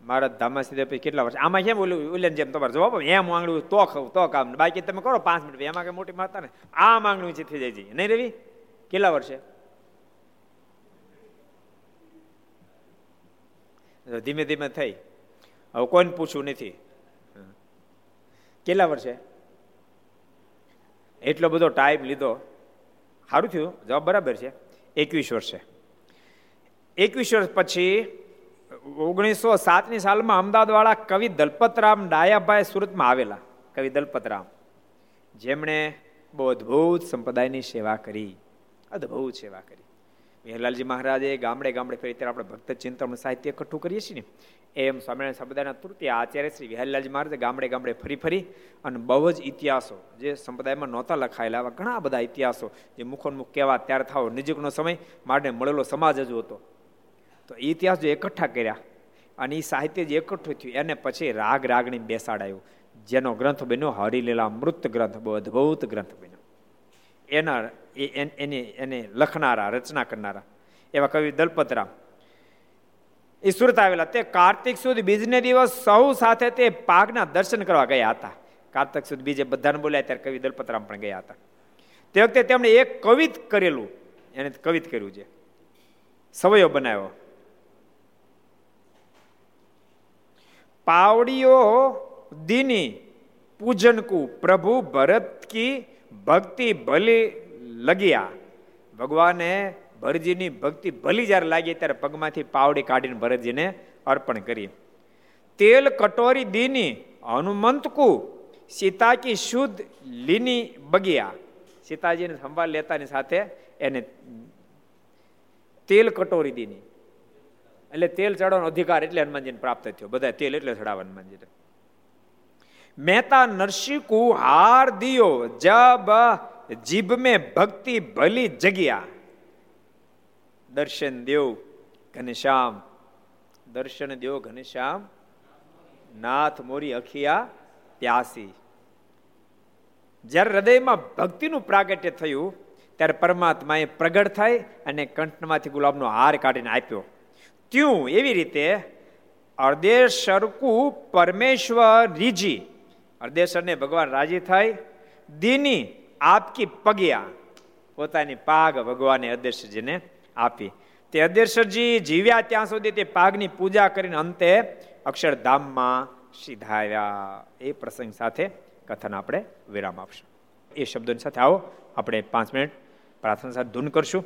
મારા ધામમાં સીધે પછી કેટલા વર્ષે? આમાં કેમ ઓલું ઉલેન જેમ તમારે જવાબ એમ માંગણું તો ખાવ તો કામ બાકી તમે કરો પાંચ મિનિટ. એમાં કઈ મોટી માતા ને આ માંગણું છે થઈ જાય નહીં રવિ? કેટલા વર્ષે? ધીમે ધીમે થઈ. હવે કોઈને પૂછવું નથી. કેટલા વર્ષે? એટલો બધો ટાઈમ લીધો. સારું થયું, જવાબ બરાબર છે. એકવીસ વર્ષે. એકવીસ વર્ષ પછી, ઓગણીસો સાતની સાલમાં અમદાવાદવાળા કવિ દલપતરામ ડાયાભાઈ સુરતમાં આવેલા. કવિ દલપતરામ. જેમણે બહુ અદભુત સંપ્રદાયની સેવા કરી. અદભુત સેવા કરી. વિહલાલજી મહારાજે ગામડે ગામડે ફરી ત્યારે આપણે ભક્ત ચિંતન સાહિત્ય એકઠું કરીએ છીએ ને, એમ સ્વામિનારાયણ સંપ્રદાયના તૃતીય આચાર્ય શ્રી વિહલાલજી મહારાજે ગામડે ગામડે ફરી ફરી અને બહુ જ ઇતિહાસો જે સંપ્રદાયમાં નહોતા લખાયેલા આવા ઘણા બધા ઇતિહાસો જે મુખોન્મુખ કહેવા ત્યારે થાવ નજીકનો સમય માટે મળેલો સમાજ જ હતો. તો ઇતિહાસ જો એકઠા કર્યા અને એ સાહિત્ય જે એકઠું થયું એને પછી રાગ રાગણી બેસાડાયું. જેનો ગ્રંથ બન્યો હરિલીલા મૃત ગ્રંથ, બહુ અદભુત ગ્રંથ બન્યો. એના એની એને લખનારા, રચના કરનારા. એવા કવિ દલપતરામ. એ સુરત આવેલા તે કાર્તિક સુદ બીજને દિવસ સૌ સાથે તે પાકના દર્શન કરવા ગયા હતા. કાર્તિક સુદ બીજે બધાને બોલાય ત્યારે કવિ દલપતરામ પણ ગયા હતા. તે વખતે તેમણે એક કવિત કરેલું, એને કવિત કર્યું છે. સવયો બનાવ્યો. પાવડીઓ દીની પૂજન કુ પ્રભુ ભરત કી ભક્તિ ભલી લગ્યા. ભગવાને ભરતજીની ભક્તિ ભલી જ્યારે લાગી ત્યારે પગમાંથી પાવડી કાઢીને ભરતજીને અર્પણ કરી. તેલ કટોરી દીની હનુમંતકુ સીતા કી શુદ્ધ લીની બગિયા. સીતાજીને સંભાળ લેતાની સાથે એને તેલ કટોરી દીની. એટલે તેલ ચડવાનો અધિકાર એટલે હનુમાનજીને પ્રાપ્ત થયો. બધા તેલ એટલે ચડાવવા હનુમાનજીને. મહેતા નરસિંહકુ હાર દિયો, જબ જીભ મેં ભક્તિ ભલી જગ્યા. દર્શન દેવ ઘનશ્યામ, દર્શન દેવ ઘનશ્યામ, નાથ મોરી અખિયા પ્યાસી. જ્યારે હૃદયમાં ભક્તિનું પ્રાગટ્ય થયું, ત્યારે પરમાત્માએ પ્રગટ થાય અને કંઠમાંથી ગુલાબનો હાર કાઢીને આપ્યો. ત્યું એવી રીતે અર્ધેશરકુ પરમેશ્વર રીજી અર્ધેશ્વરને ભગવાન રાજી થાય. દીની આપકી પગ્યા પોતાની પાગ ભગવાને અર્ધેશ્વરજીને આપી. તે અધ્યક્ષજી જીવ્યા ત્યાં સુધી તે પાગની પૂજા કરીને અંતે અક્ષરધામમાં સીધાવ્યા એ પ્રસંગ સાથે કથન આપણે વિરામ આપશું. એ શબ્દોની સાથે આવો, આપણે પાંચ મિનિટ પ્રાર્થના સાથે ધૂન કરશું.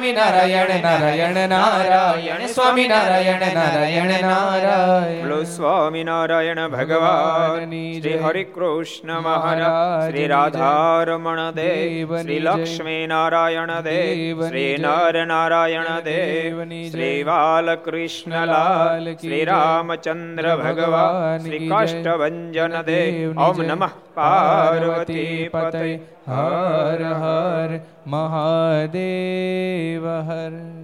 સ્વામી નારાયણ નારાયણ નારાયણ સ્વામી નારાયણ નારાયણ નારાયણ. બોલો સ્વામિનારાયણ ભગવાન શ્રી હરિ કૃષ્ણ મહારાજ શ્રી રાધારમણ દેવ શ્રી લક્ષ્મી નારાયણ દેવ શ્રી નર નારાયણ દેવ શ્રી બાલકૃષ્ણ લાલ શ્રી રામચંદ્ર ભગવાન શ્રી કાષ્ટભંજન દેવ ઓમ નમઃ પાર્વતી પતય. હર હર મહાદેવ હર